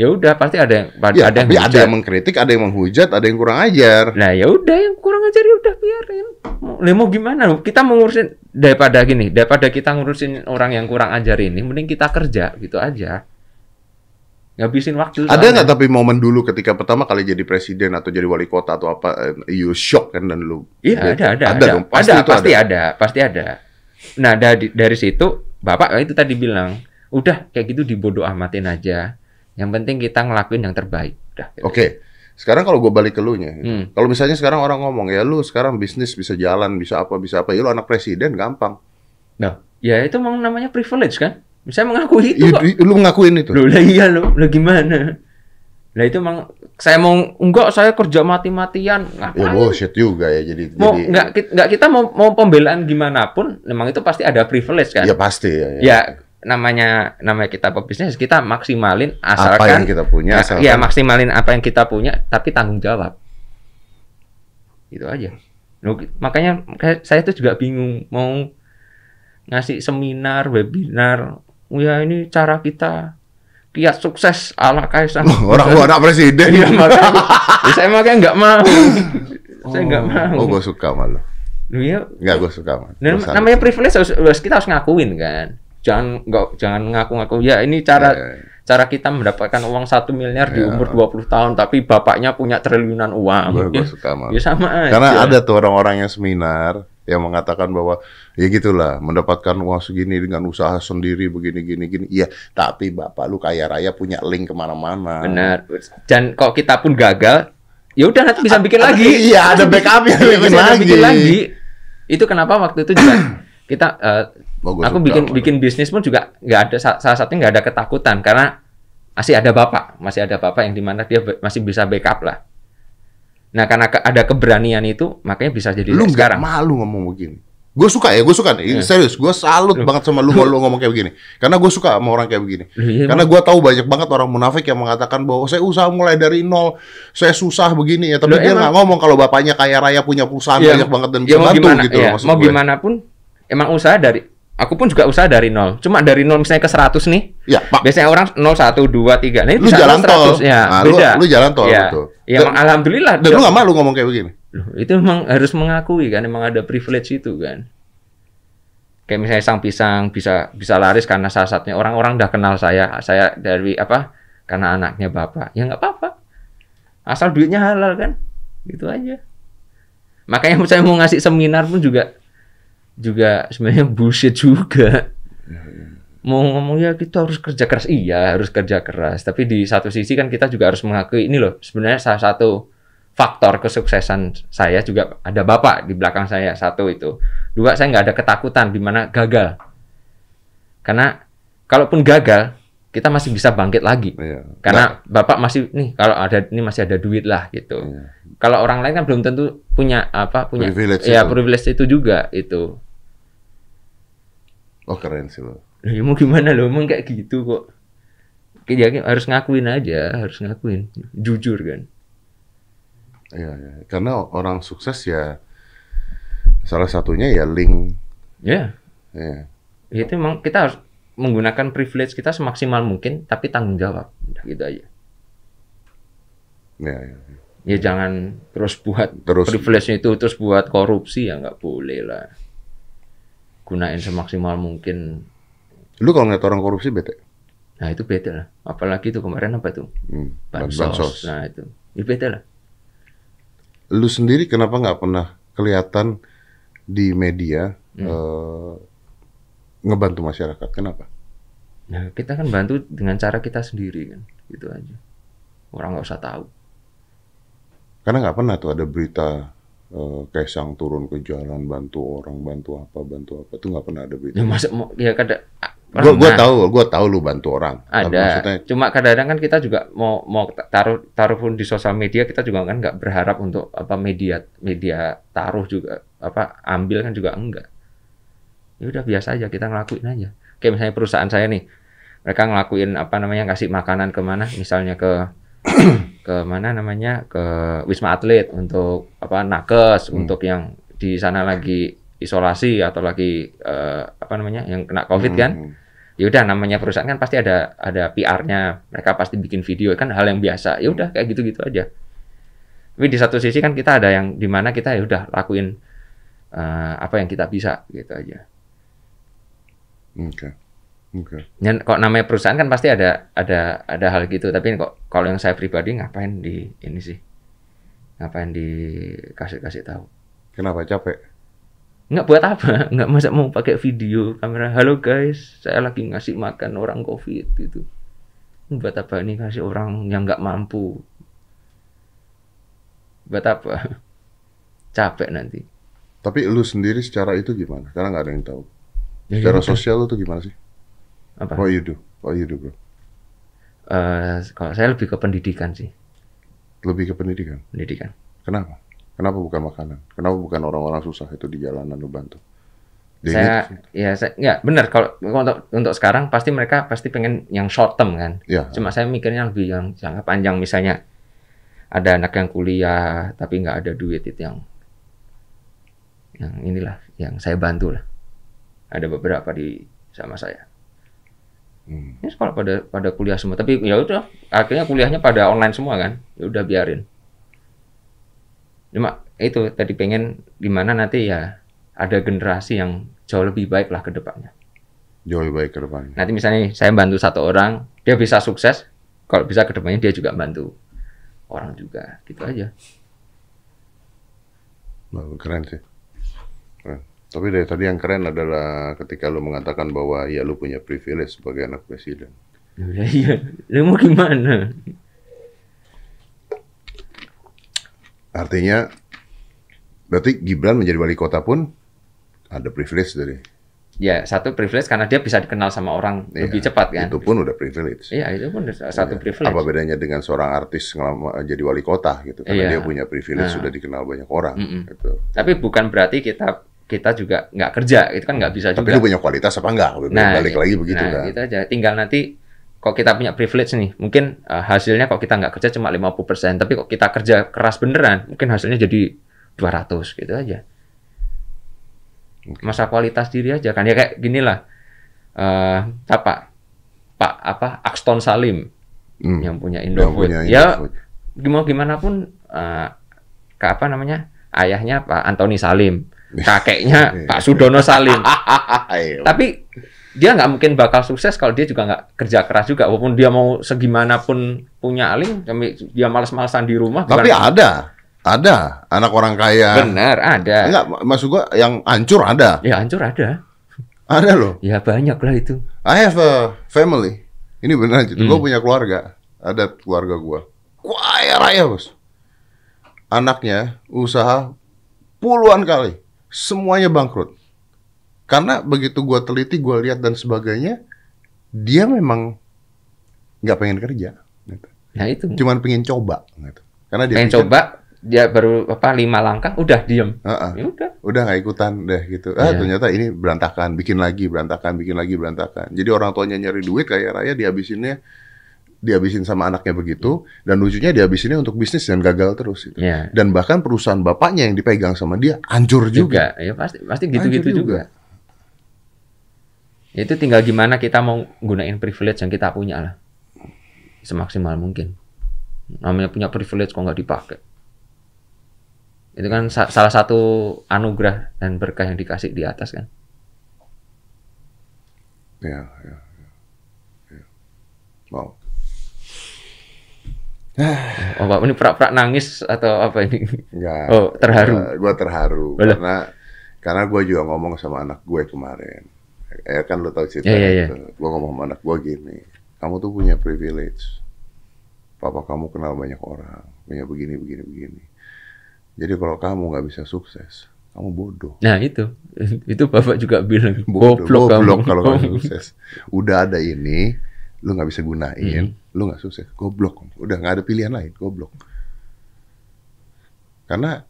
Ya udah pasti ada yang Ya, ada yang tapi ada hujat. yang mengkritik, ada yang menghujat, ada yang kurang ajar. Nah ya udah yang kurang ajar ya udah biarin. Mau, lah, mau gimana? Kita mau ngurusin daripada gini, daripada kita ngurusin orang yang kurang ajar ini, mending kita kerja gitu aja. Ngabisin waktu. Ada nggak tapi momen dulu ketika pertama kali jadi presiden atau jadi wali kota atau apa, eh, you shock kan dan lu? Iya ada ada Ada dong, pasti ada itu pasti ada. ada pasti ada. Nah dari dari situ bapak itu tadi bilang udah kayak gitu dibodoh amatin aja. Yang penting kita ngelakuin yang terbaik. Udah. gitu. Oke. Sekarang kalau gue balik ke lu nya, Hmm. kalau misalnya sekarang orang ngomong ya lu sekarang bisnis bisa jalan, bisa apa, bisa apa, ya lu anak presiden gampang. Nah, ya itu memang namanya privilege kan? Saya mengakui itu I- kok. lu ngakuin itu? Loh lah iya loh, lah gimana? Lah itu emang saya mau enggak saya kerja mati-matian. Ya bullshit juga ya jadi mau jadi enggak enggak kita mau mau pembelaan gimana pun memang itu pasti ada privilege kan. ya pasti ya, ya. Ya namanya namanya kita pebisnis kita maksimalin apa asalkan yang kita punya ya, asalkan ya maksimalin apa yang kita punya tapi tanggung jawab. Itu aja. Loh, makanya saya tuh juga bingung mau ngasih seminar, webinar. Ya ini cara kita kiat sukses ala Kaisang. orang gua anak presiden Iya makanya. Ya, saya makanya nggak mau. saya nggak mau. oh gua suka malu Loh, ya, nggak gua suka dan Gua salut. namanya privilege harus, harus kita harus ngakuin kan. Jangan nggak jangan ngaku-ngaku ya ini cara Ya, ya, ya. cara kita mendapatkan uang satu miliar di Ya. umur 20 tahun tapi bapaknya punya triliunan uang. ya, suka ya sama aja. Karena ada tuh orang-orang yang seminar yang mengatakan bahwa ya gitulah mendapatkan uang segini dengan usaha sendiri begini gini gini. Iya, tapi bapak lu kaya raya punya link ke mana-mana. Benar. Dan kok kita pun gagal, ya udah nanti bisa bikin lagi. iya, ada backupnya, Iya, bikin bisa lagi. bikin lagi. Itu kenapa waktu itu juga kita Oh, gua aku bikin malu. bikin bisnis pun juga nggak ada sa- salah satunya nggak ada ketakutan karena masih ada bapak, masih ada bapak yang di mana dia masih bisa backup lah. Nah karena ke- ada keberanian itu makanya bisa jadi lu sekarang. malu ngomong begini. Gue suka ya, gue suka nih. Ini Serius, gue salut banget sama lu kalau lu ngomong kayak begini. Karena gue suka sama orang kayak begini. Loh, iya, Karena gue tahu banyak banget orang munafik yang mengatakan bahwa saya usaha mulai dari nol, saya susah begini ya. Tapi Loh, dia nggak ngomong kalau bapaknya kaya raya punya perusahaan Iya, banyak banget dan ya bisa mau bantu gimana, gitu. ya, loh, mau gue. gimana pun emang usaha dari aku pun juga usaha dari nol. Cuma dari nol misalnya ke 100 nih. Ya, Pak. Biasanya orang 0 1 2 3. Nah, ini Lu jalan 100, tol. Ya, Nah, lu- beda. lu jalan tol, Ya, betul. ya Dan- emang alhamdulillah. Dan lu nggak malu ngomong kayak begini. Loh, itu memang harus mengakui kan emang ada privilege itu kan. Kayak misalnya sang pisang bisa bisa laris karena salah satunya orang-orang udah kenal saya, saya dari apa? Karena anaknya bapak. Ya nggak apa-apa. Asal duitnya halal kan. Gitu aja. Makanya saya mau ngasih seminar pun juga juga sebenarnya bullshit juga. Mau ngomong ya kita harus kerja keras. Iya, harus kerja keras. Tapi di satu sisi kan kita juga harus mengakui ini loh, sebenarnya salah satu faktor kesuksesan saya juga ada bapak di belakang saya satu itu dua saya nggak ada ketakutan di mana gagal karena kalaupun gagal kita masih bisa bangkit lagi Iya. karena bapak masih nih kalau ada ini masih ada duit lah gitu Iya. Kalau orang lain kan belum tentu punya apa punya Privilege ya itu. privilege itu juga itu Oh keren sih lo. Ya mau gimana loh emang kayak gitu kok ya, harus ngakuin aja harus ngakuin jujur kan Iya, iya. Karena orang sukses ya salah satunya ya link. ya Ya. itu memang kita harus menggunakan privilege kita semaksimal mungkin tapi tanggung jawab gitu aja Ya, ya. Ya jangan terus buat Terus- privilege itu terus buat korupsi ya nggak boleh lah gunain semaksimal mungkin Lu kalau ngeliat orang korupsi bete? nah itu beda lah apalagi itu kemarin apa tuh Hmm. bansos, Bansos. nah itu itu beda lah Lu sendiri kenapa nggak pernah kelihatan di media Hmm. eh, ngebantu masyarakat? Kenapa? nah kita kan bantu dengan cara kita sendiri kan gitu aja orang nggak usah tahu Karena nggak pernah tuh ada berita eh, Kaisang turun ke jalan bantu orang, bantu apa, bantu apa. Itu nggak pernah ada berita. ya masa mau ya kada Gue gua tahu, gua tahu lu bantu orang. Tapi ada Maksudnya, cuma kadang-kadang kan kita juga mau mau taruh taruh pun di sosial media kita juga kan nggak berharap untuk apa media media taruh juga apa ambil kan juga enggak ya udah biasa aja kita ngelakuin aja kayak misalnya perusahaan saya nih mereka ngelakuin apa namanya kasih makanan ke mana misalnya ke ke mana namanya? Ke wisma atlet untuk apa nakes Hmm. untuk yang di sana lagi isolasi atau lagi eh, apa namanya yang kena covid kan. Hmm, ya udah namanya perusahaan kan pasti ada ada PR-nya mereka pasti bikin video kan hal yang biasa. Ya udah kayak gitu-gitu aja. Tapi di satu sisi kan kita ada yang di mana kita ya udah lakuin eh, apa yang kita bisa gitu aja. Oke. Oke. dan kok namanya perusahaan kan pasti ada ada ada hal gitu. Tapi kok kalau yang saya pribadi ngapain di ini sih? Ngapain dikasih kasih tahu? Kenapa? Capek? nggak buat apa? Nggak masa mau pakai video kamera? Halo guys. Saya lagi ngasih makan orang covid gitu. Buat apa nih kasih orang yang nggak mampu? Buat apa? Capek nanti. Tapi lu sendiri secara itu gimana? Karena nggak ada yang tahu. Ya, Secara ya sosial lu tuh gimana sih? Apa? What you do? What you do, bro? Eh, kalau saya lebih ke pendidikan sih, Lebih ke pendidikan. pendidikan. Kenapa? Kenapa bukan makanan? Kenapa bukan orang-orang susah itu di jalanan lu bantu? They saya ya saya nggak benar kalau untuk untuk sekarang pasti mereka pasti pengen yang short term kan. ya, Cuma saya mikirnya lebih yang jangka panjang misalnya ada anak yang kuliah tapi nggak ada duit itu yang yang inilah yang saya bantu lah. Ada beberapa di sama saya. Hmm. Ini sekolah pada pada kuliah semua tapi ya udah akhirnya kuliahnya pada online semua kan. Ya udah biarin. Cuma itu tadi pengen gimana nanti ya ada generasi yang jauh lebih baik lah ke depannya. jauh lebih baik ke depannya. Nanti misalnya nih, saya bantu satu orang, dia bisa sukses, kalau bisa ke depannya dia juga bantu orang juga, gitu aja. Wah, keren sih. Keren. Tapi dari tadi yang keren adalah ketika lu mengatakan bahwa ya lu punya privilege sebagai anak presiden. Ya iya, lu mau gimana? Artinya berarti Gibran menjadi wali kota pun ada privilege dari Ya satu privilege karena dia bisa dikenal sama orang Iya, lebih cepat kan. Itu pun udah privilege. Iya itu pun satu Iya. privilege. Apa bedanya dengan seorang artis jadi wali kota gitu? Karena Iya. dia punya privilege Nah. sudah dikenal banyak orang. Mm-mm. Gitu. Tapi bukan berarti kita kita juga nggak kerja, itu kan nggak bisa Tapi juga. lu punya kualitas apa enggak? Balik lagi begitu nah, kan? gitu aja. Tinggal nanti kok kita punya privilege nih, mungkin eh, hasilnya kok kita nggak kerja cuma 50%, tapi kok kita kerja keras beneran, mungkin hasilnya jadi 200 gitu aja. Masa kualitas diri aja kan ya kayak gini lah. Eh, apa? Pak apa Axton Salim Hmm. yang punya Yang Indofood. punya ya Indofood. gimana gimana pun eh, ke apa namanya? Ayahnya Pak Antoni Salim, kakeknya Iya. Pak Sudono Salim. Ayo. Tapi dia nggak mungkin bakal sukses kalau dia juga nggak kerja keras juga. Walaupun dia mau segimanapun punya aling, dia males-malesan di rumah. Tapi bukan- ada, ada anak orang kaya. benar ada. Enggak, mak- maksud gua yang hancur ada. Ya hancur ada. Ada loh. Ya banyak lah itu. I have a family. Ini benar, hmm. gue punya keluarga. Ada keluarga gue. Kaya raya, bos. Anaknya usaha puluhan kali. Semuanya bangkrut. Karena begitu gue teliti, gue lihat dan sebagainya, dia memang nggak pengen kerja. Gitu. Nah itu. Cuman pengen coba. Gitu. Karena dia Pengen pikir, coba, dia baru apa lima langkah, udah diem. "Ah, ah, Ya udah. udah nggak ikutan deh gitu. Ah Iya. ternyata ini berantakan, bikin lagi berantakan, bikin lagi berantakan. Jadi orang tuanya nyari duit kaya raya dihabisinnya dihabisin sama anaknya begitu dan lucunya dihabisinnya untuk bisnis dan gagal terus gitu. Ya Dan bahkan perusahaan bapaknya yang dipegang sama dia hancur juga. juga. Ya pasti pasti gitu-gitu Hancur juga. Itu tinggal gimana kita mau gunain privilege yang kita punya lah. Semaksimal mungkin. Namanya punya privilege kok nggak dipakai. Itu kan sa- salah satu anugerah dan berkah yang dikasih di atas kan. Ya, ya, ya. ya. Wow. Oh, Pak, ini prak-prak nangis atau apa ini? Enggak. Oh, terharu. Gua, gua terharu Boleh. karena karena gue juga ngomong sama anak gue kemarin. Ya kan lo tau cerita Ya, ya, ya. itu. Gue ngomong sama anak gue gini, kamu tuh punya privilege. Papa kamu kenal banyak orang, punya begini, begini, begini. Jadi kalau kamu nggak bisa sukses, kamu bodoh. Nah, itu. Itu Bapak juga bilang Bodoh, goblok kamu. goblok kalau nggak sukses. Udah ada ini, lu nggak bisa gunain, Hmm. lu nggak sukses, goblok. Udah nggak ada pilihan lain, goblok. Karena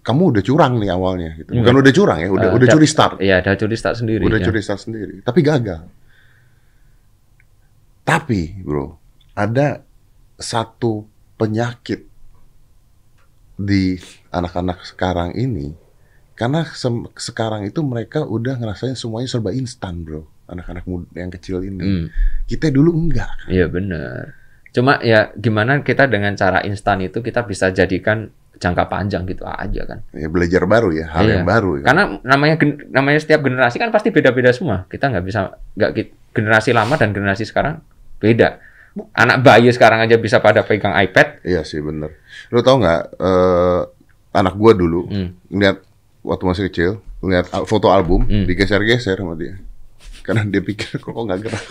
kamu udah curang nih awalnya, gitu. bukan Hmm. udah curang ya, udah Eh, udah da- curi start, Iya, ada curi start sendiri. udah ya. curi start sendiri, tapi gagal. Tapi bro, ada satu penyakit di anak-anak sekarang ini, karena sekarang itu mereka udah ngerasain semuanya serba instan bro, anak-anak muda yang kecil ini. Hmm. Kita dulu enggak. Iya benar. Cuma ya gimana kita dengan cara instan itu kita bisa jadikan jangka panjang gitu aja kan. Ya, belajar baru ya, hal Iya. yang baru. Ya. Karena namanya namanya setiap generasi kan pasti beda-beda semua. Kita nggak bisa nggak generasi lama dan generasi sekarang beda. Anak bayi sekarang aja bisa pada pegang iPad. Iya sih bener. Lo tau nggak eh, anak gua dulu Hmm. ngeliat waktu masih kecil ngeliat al- foto album Hmm. digeser-geser sama dia. Karena dia pikir kok nggak gerak.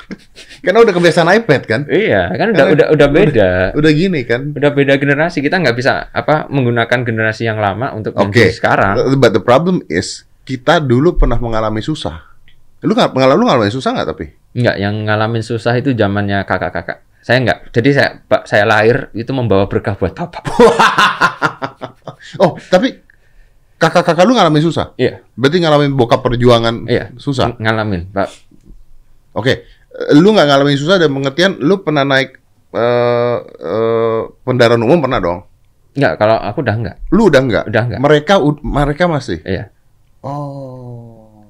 Karena udah kebiasaan iPad kan. Iya, kan udah Karena udah udah beda. Udah gini kan. Udah beda generasi. Kita nggak bisa apa menggunakan generasi yang lama untuk di sekarang. But the problem is kita dulu pernah mengalami susah. Lu nggak mengalami lu ngalamin susah nggak tapi? Enggak, yang ngalamin susah itu zamannya kakak-kakak. Saya enggak. Jadi saya saya lahir itu membawa berkah buat bapak. Oh, tapi kakak-kakak lu ngalamin susah? Iya, Berarti ngalamin bokap perjuangan iya. susah? Ng- Ngalamin, Pak. Oke, eh, lu nggak ngalamin susah dan pengertian lu pernah naik eh eh, kendaraan umum pernah dong? Enggak, kalau aku udah enggak. Lu udah nggak? Udah nggak. Mereka mereka masih. Iya. Oh.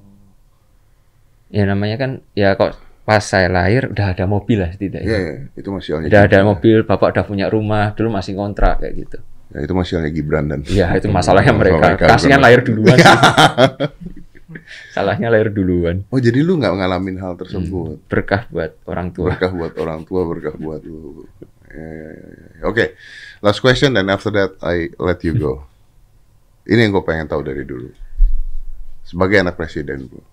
Ya namanya kan ya kok pas saya lahir udah ada mobil lah setidaknya. Iya, iya, itu masih Udah ada mobil, bapak udah punya rumah, dulu masih kontrak kayak gitu. Ya, itu masih Gibran dan. Iya, itu masalahnya mereka. Mereka, Kasihan lahir duluan. sih. Salahnya lahir duluan. Oh, jadi lu nggak ngalamin hal tersebut. Berkah buat orang tua. Berkah buat orang tua, berkah buat lu. Ya, ya, ya. Oke, last question dan after that I let you go. Ini yang gue pengen tahu dari dulu. Sebagai anak presiden, bro,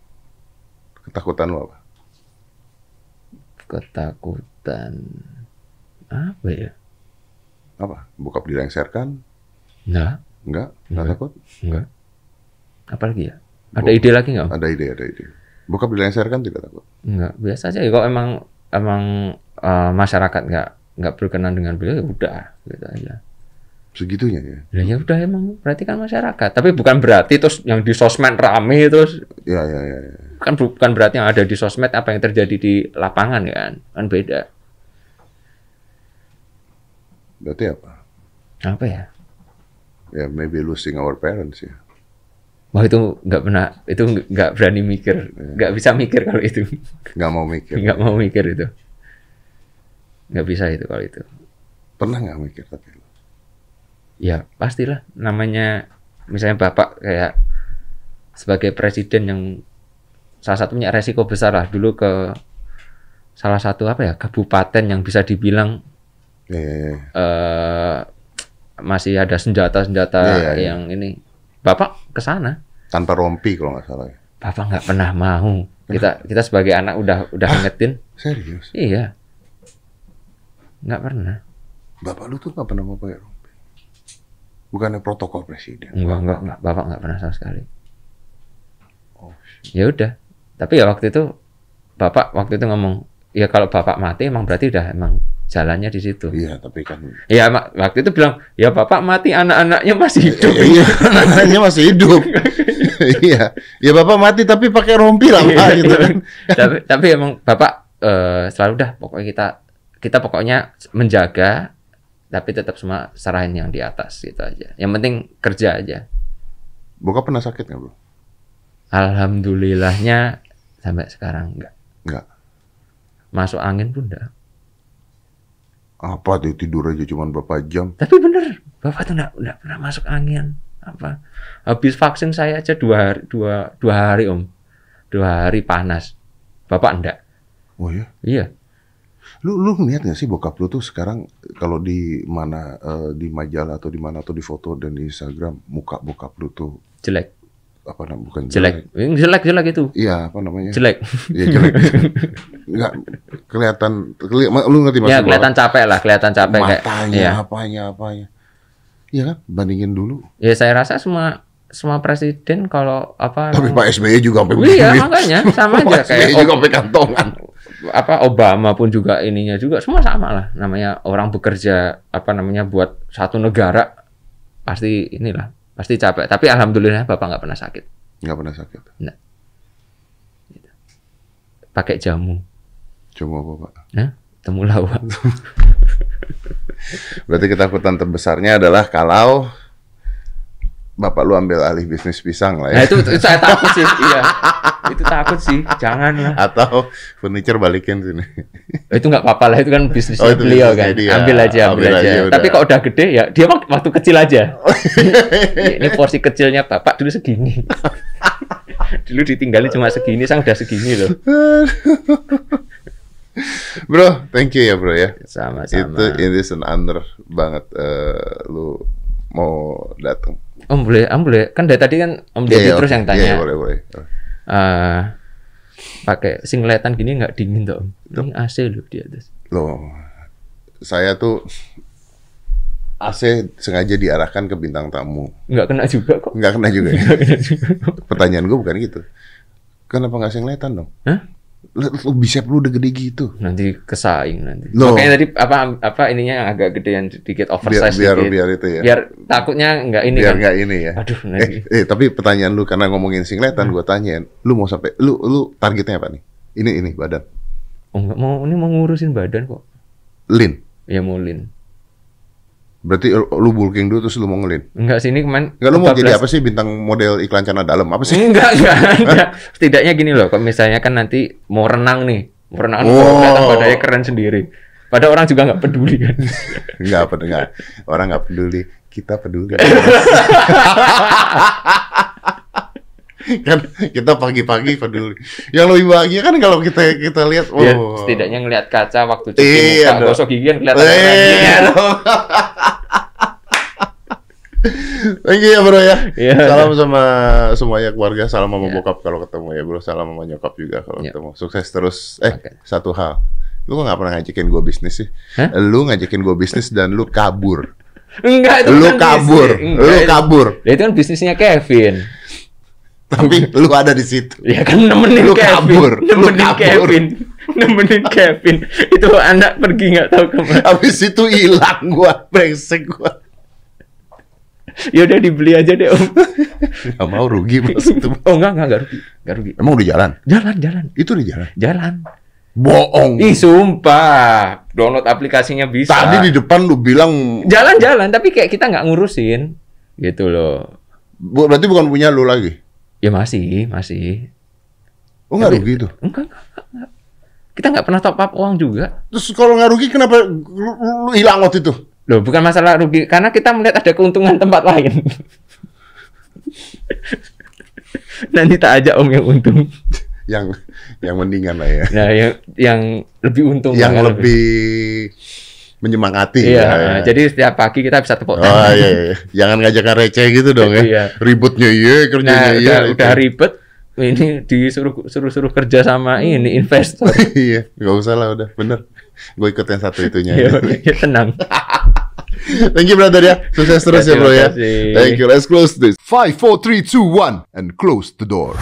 ketakutan lu apa? Ketakutan. Apa ya? Apa? Bokap dilengserkan? Enggak, Enggak? Enggak Enggak. takut? enggak. Apa lagi ya? Ada ide lagi nggak? Ada ide, ada ide. Bokap dilengserkan tidak takut? Enggak, biasa aja. Kok emang emang eh, masyarakat nggak nggak berkenan dengan beliau ya udah gitu aja. Segitunya ya? Ya ya udah emang berarti kan masyarakat. Tapi bukan berarti terus yang di sosmed rame terus Ya, ya, ya. ya. kan bukan berarti yang ada di sosmed apa yang terjadi di lapangan kan kan beda Berarti apa? apa ya? Ya, maybe losing our parents ya. wah itu nggak pernah itu nggak berani mikir nggak bisa mikir kalau itu. Nggak mau mikir. nggak mau mikir itu. Nggak bisa itu kalau itu. Pernah nggak mikir tapi? Ya pastilah. Namanya misalnya bapak kayak sebagai presiden yang salah satu punya resiko besar lah. Dulu ke salah satu apa ya kabupaten yang bisa dibilang Ya, ya, ya. eh masih ada senjata-senjata Iya, iya, iya. yang ini. Bapak ke sana. Tanpa rompi kalau nggak salah ya. Bapak nggak pernah mau. Kita kita sebagai anak udah udah ngingetin. Serius? Iya. Nggak pernah. Bapak lu tuh nggak pernah mau pakai rompi? Bukannya protokol presiden? Enggak, enggak, enggak. Bapak nggak pernah sama sekali. Oh, Ya udah. Tapi ya waktu itu Bapak waktu itu ngomong, ya kalau Bapak mati emang berarti udah emang jalannya di situ. Iya, tapi kan Ya mak- waktu itu bilang, ya Bapak mati anak-anaknya masih hidup. iya, anaknya masih hidup. iya, ya bapak mati tapi pakai rompi lah pak, Iya, gitu iya. kan. tapi tapi emang bapak eh, selalu dah pokoknya kita kita pokoknya menjaga tapi tetap semua serahin yang di atas gitu aja yang penting kerja aja Bokap pernah sakit nggak bro? alhamdulillahnya sampai sekarang enggak Nggak. masuk angin pun enggak Apa tuh tidur aja cuma berapa jam? tapi bener bapak tuh enggak, enggak pernah masuk angin. Apa? Habis vaksin saya aja dua hari dua dua hari om. Dua hari panas. Bapak enggak Oh ya, iya. Lu lu ngeliat nggak sih bokap lu tuh sekarang kalau di mana eh, di majalah atau di mana atau di foto dan di Instagram muka bokap lu tuh jelek apa namanya bukan jelek jelek jelek itu Iya apa namanya? jelek Iya jelek. Nggak kelihatan, keli- lu ngerti maksud ya gua? kelihatan capek lah kelihatan capek kayak matanya Iya. apanya apanya. Iya kan? Bandingin dulu. Ya saya rasa semua semua presiden kalau apa Tapi Pak SBY juga sampai Iya makanya sama aja Pak SBY kayak juga sampai kantongan. apa Obama pun juga ininya juga semua sama lah namanya orang bekerja apa namanya buat satu negara pasti inilah pasti capek. Tapi alhamdulillah bapak nggak pernah sakit. Nggak pernah sakit. pakai jamu. Cuma apa Pak? ya temulawak Berarti ketakutan terbesarnya adalah kalau Bapak lu ambil alih bisnis pisang lah nah ya. itu, itu saya takut sih. Iya itu takut sih jangan lah Atau furniture balikin sini. itu nggak apa-apa lah itu kan bisnisnya Oh, itu beliau bisnisnya kan dia. ambil aja ambil, Ambil aja, aja, udah. tapi kalau udah gede ya dia wak- waktu kecil aja ini porsi kecilnya bapak dulu segini dulu ditinggalin cuma segini sang udah segini loh Bro, thank you ya bro ya. sama-sama Itu it is an honor banget eh, lu mau datang. om boleh om boleh kan dari tadi kan om Deddy Iya, iya, terus oke. yang Iya, tanya iya, boleh, boleh. Eh, pakai singletan gini nggak dingin tuh ini AC loh di atas Loh, saya tuh AC sengaja diarahkan ke bintang tamu. nggak kena juga kok Nggak kena juga ya? nggak kena juga Pertanyaan gue bukan gitu. Kenapa nggak singletan dong? Hah? Lu, bicep lu udah gede gitu. nanti kesaing nanti. Loh. Makanya tadi apa apa ininya yang agak gedean sedikit Biar oversize biar sedikit. biar itu ya. Biar takutnya nggak ini biar kan. nggak ini ya. Aduh Eh, nanti. eh, tapi pertanyaan lu karena ngomongin singletan, Hmm. gue tanyain, lu mau sampai, lu lu targetnya apa nih? Ini ini badan, Oh nggak mau ini mau ngurusin badan kok. lean. Ya mau lean. Berarti lu bulking dulu terus lu mau ngelin. Enggak sini kemarin. Enggak lu mau 14 jadi apa sih bintang model iklan celana dalam apa sih? Enggak, enggak, enggak. Setidaknya gini loh, kalau misalnya kan nanti mau renang nih, mau renang Oh. badannya keren sendiri. Padahal orang juga nggak peduli kan. Enggak apa enggak. Orang nggak peduli, kita peduli. kan kita pagi-pagi peduli. Yang lebih bahagia kan kalau kita kita lihat oh. Ya, setidaknya ngelihat kaca waktu cuci Iya, muka, gosok gigi kan kelihatan Iya. Thank you ya bro ya. Iya. Salam sama semuanya keluarga, salam sama Iya. bokap kalau ketemu ya bro, salam sama nyokap juga kalau Iya. ketemu. Sukses terus. Eh, Oke. satu hal. Lu kok nggak pernah ngajakin gue bisnis sih? Hah? Lu ngajakin gue bisnis dan lu kabur. Enggak, itu Lu bukan kabur. Enggak, Lu kabur. Ya, itu kan bisnisnya Kevin. Tapi lu ada di situ. Ya kan nemenin Lu Kevin. kabur, lu Nemenin kabur. Kevin. Nemenin Kevin. Itu anak pergi nggak tahu ke mana. Habis itu hilang gua, brengsek gua. Ya udah dibeli aja deh Om. Gak mau rugi mas itu. Oh enggak, enggak, enggak rugi. Enggak rugi. Emang udah jalan? Jalan, jalan. Itu di jalan. Jalan. Bohong. Ih, sumpah. Download aplikasinya bisa. Tadi di depan lu bilang Jalan-jalan, tapi kayak kita nggak ngurusin. Gitu loh. berarti bukan punya lu lagi. Ya masih, masih. Oh nggak rugi tuh. Enggak, enggak, enggak. Kita nggak pernah top up uang juga. Terus kalau nggak rugi kenapa lu, lu- lu hilang waktu itu? Loh, bukan masalah rugi. Karena kita melihat ada keuntungan tempat lain. Nanti tak ajak om yang untung. Yang yang mendingan lah ya. Nah, yang yang lebih untung. yang lebih menyemangati. Iya, ya, ya. jadi setiap pagi kita bisa tepuk Oh tangan. iya, iya. Jangan ngajakan receh gitu dong ya. Iya. Ributnya iya, Nah, kerjanya iya. udah, udah ribet. Ini disuruh suruh suruh kerja sama ini investor. iya, nggak usah lah udah, bener. Gue ikut yang satu itunya. ya, ya tenang. Thank you brother ya. Sukses terus ya bro ya. Thank you. Let's close this. 5, 4, 3, 2, 1, and close the door.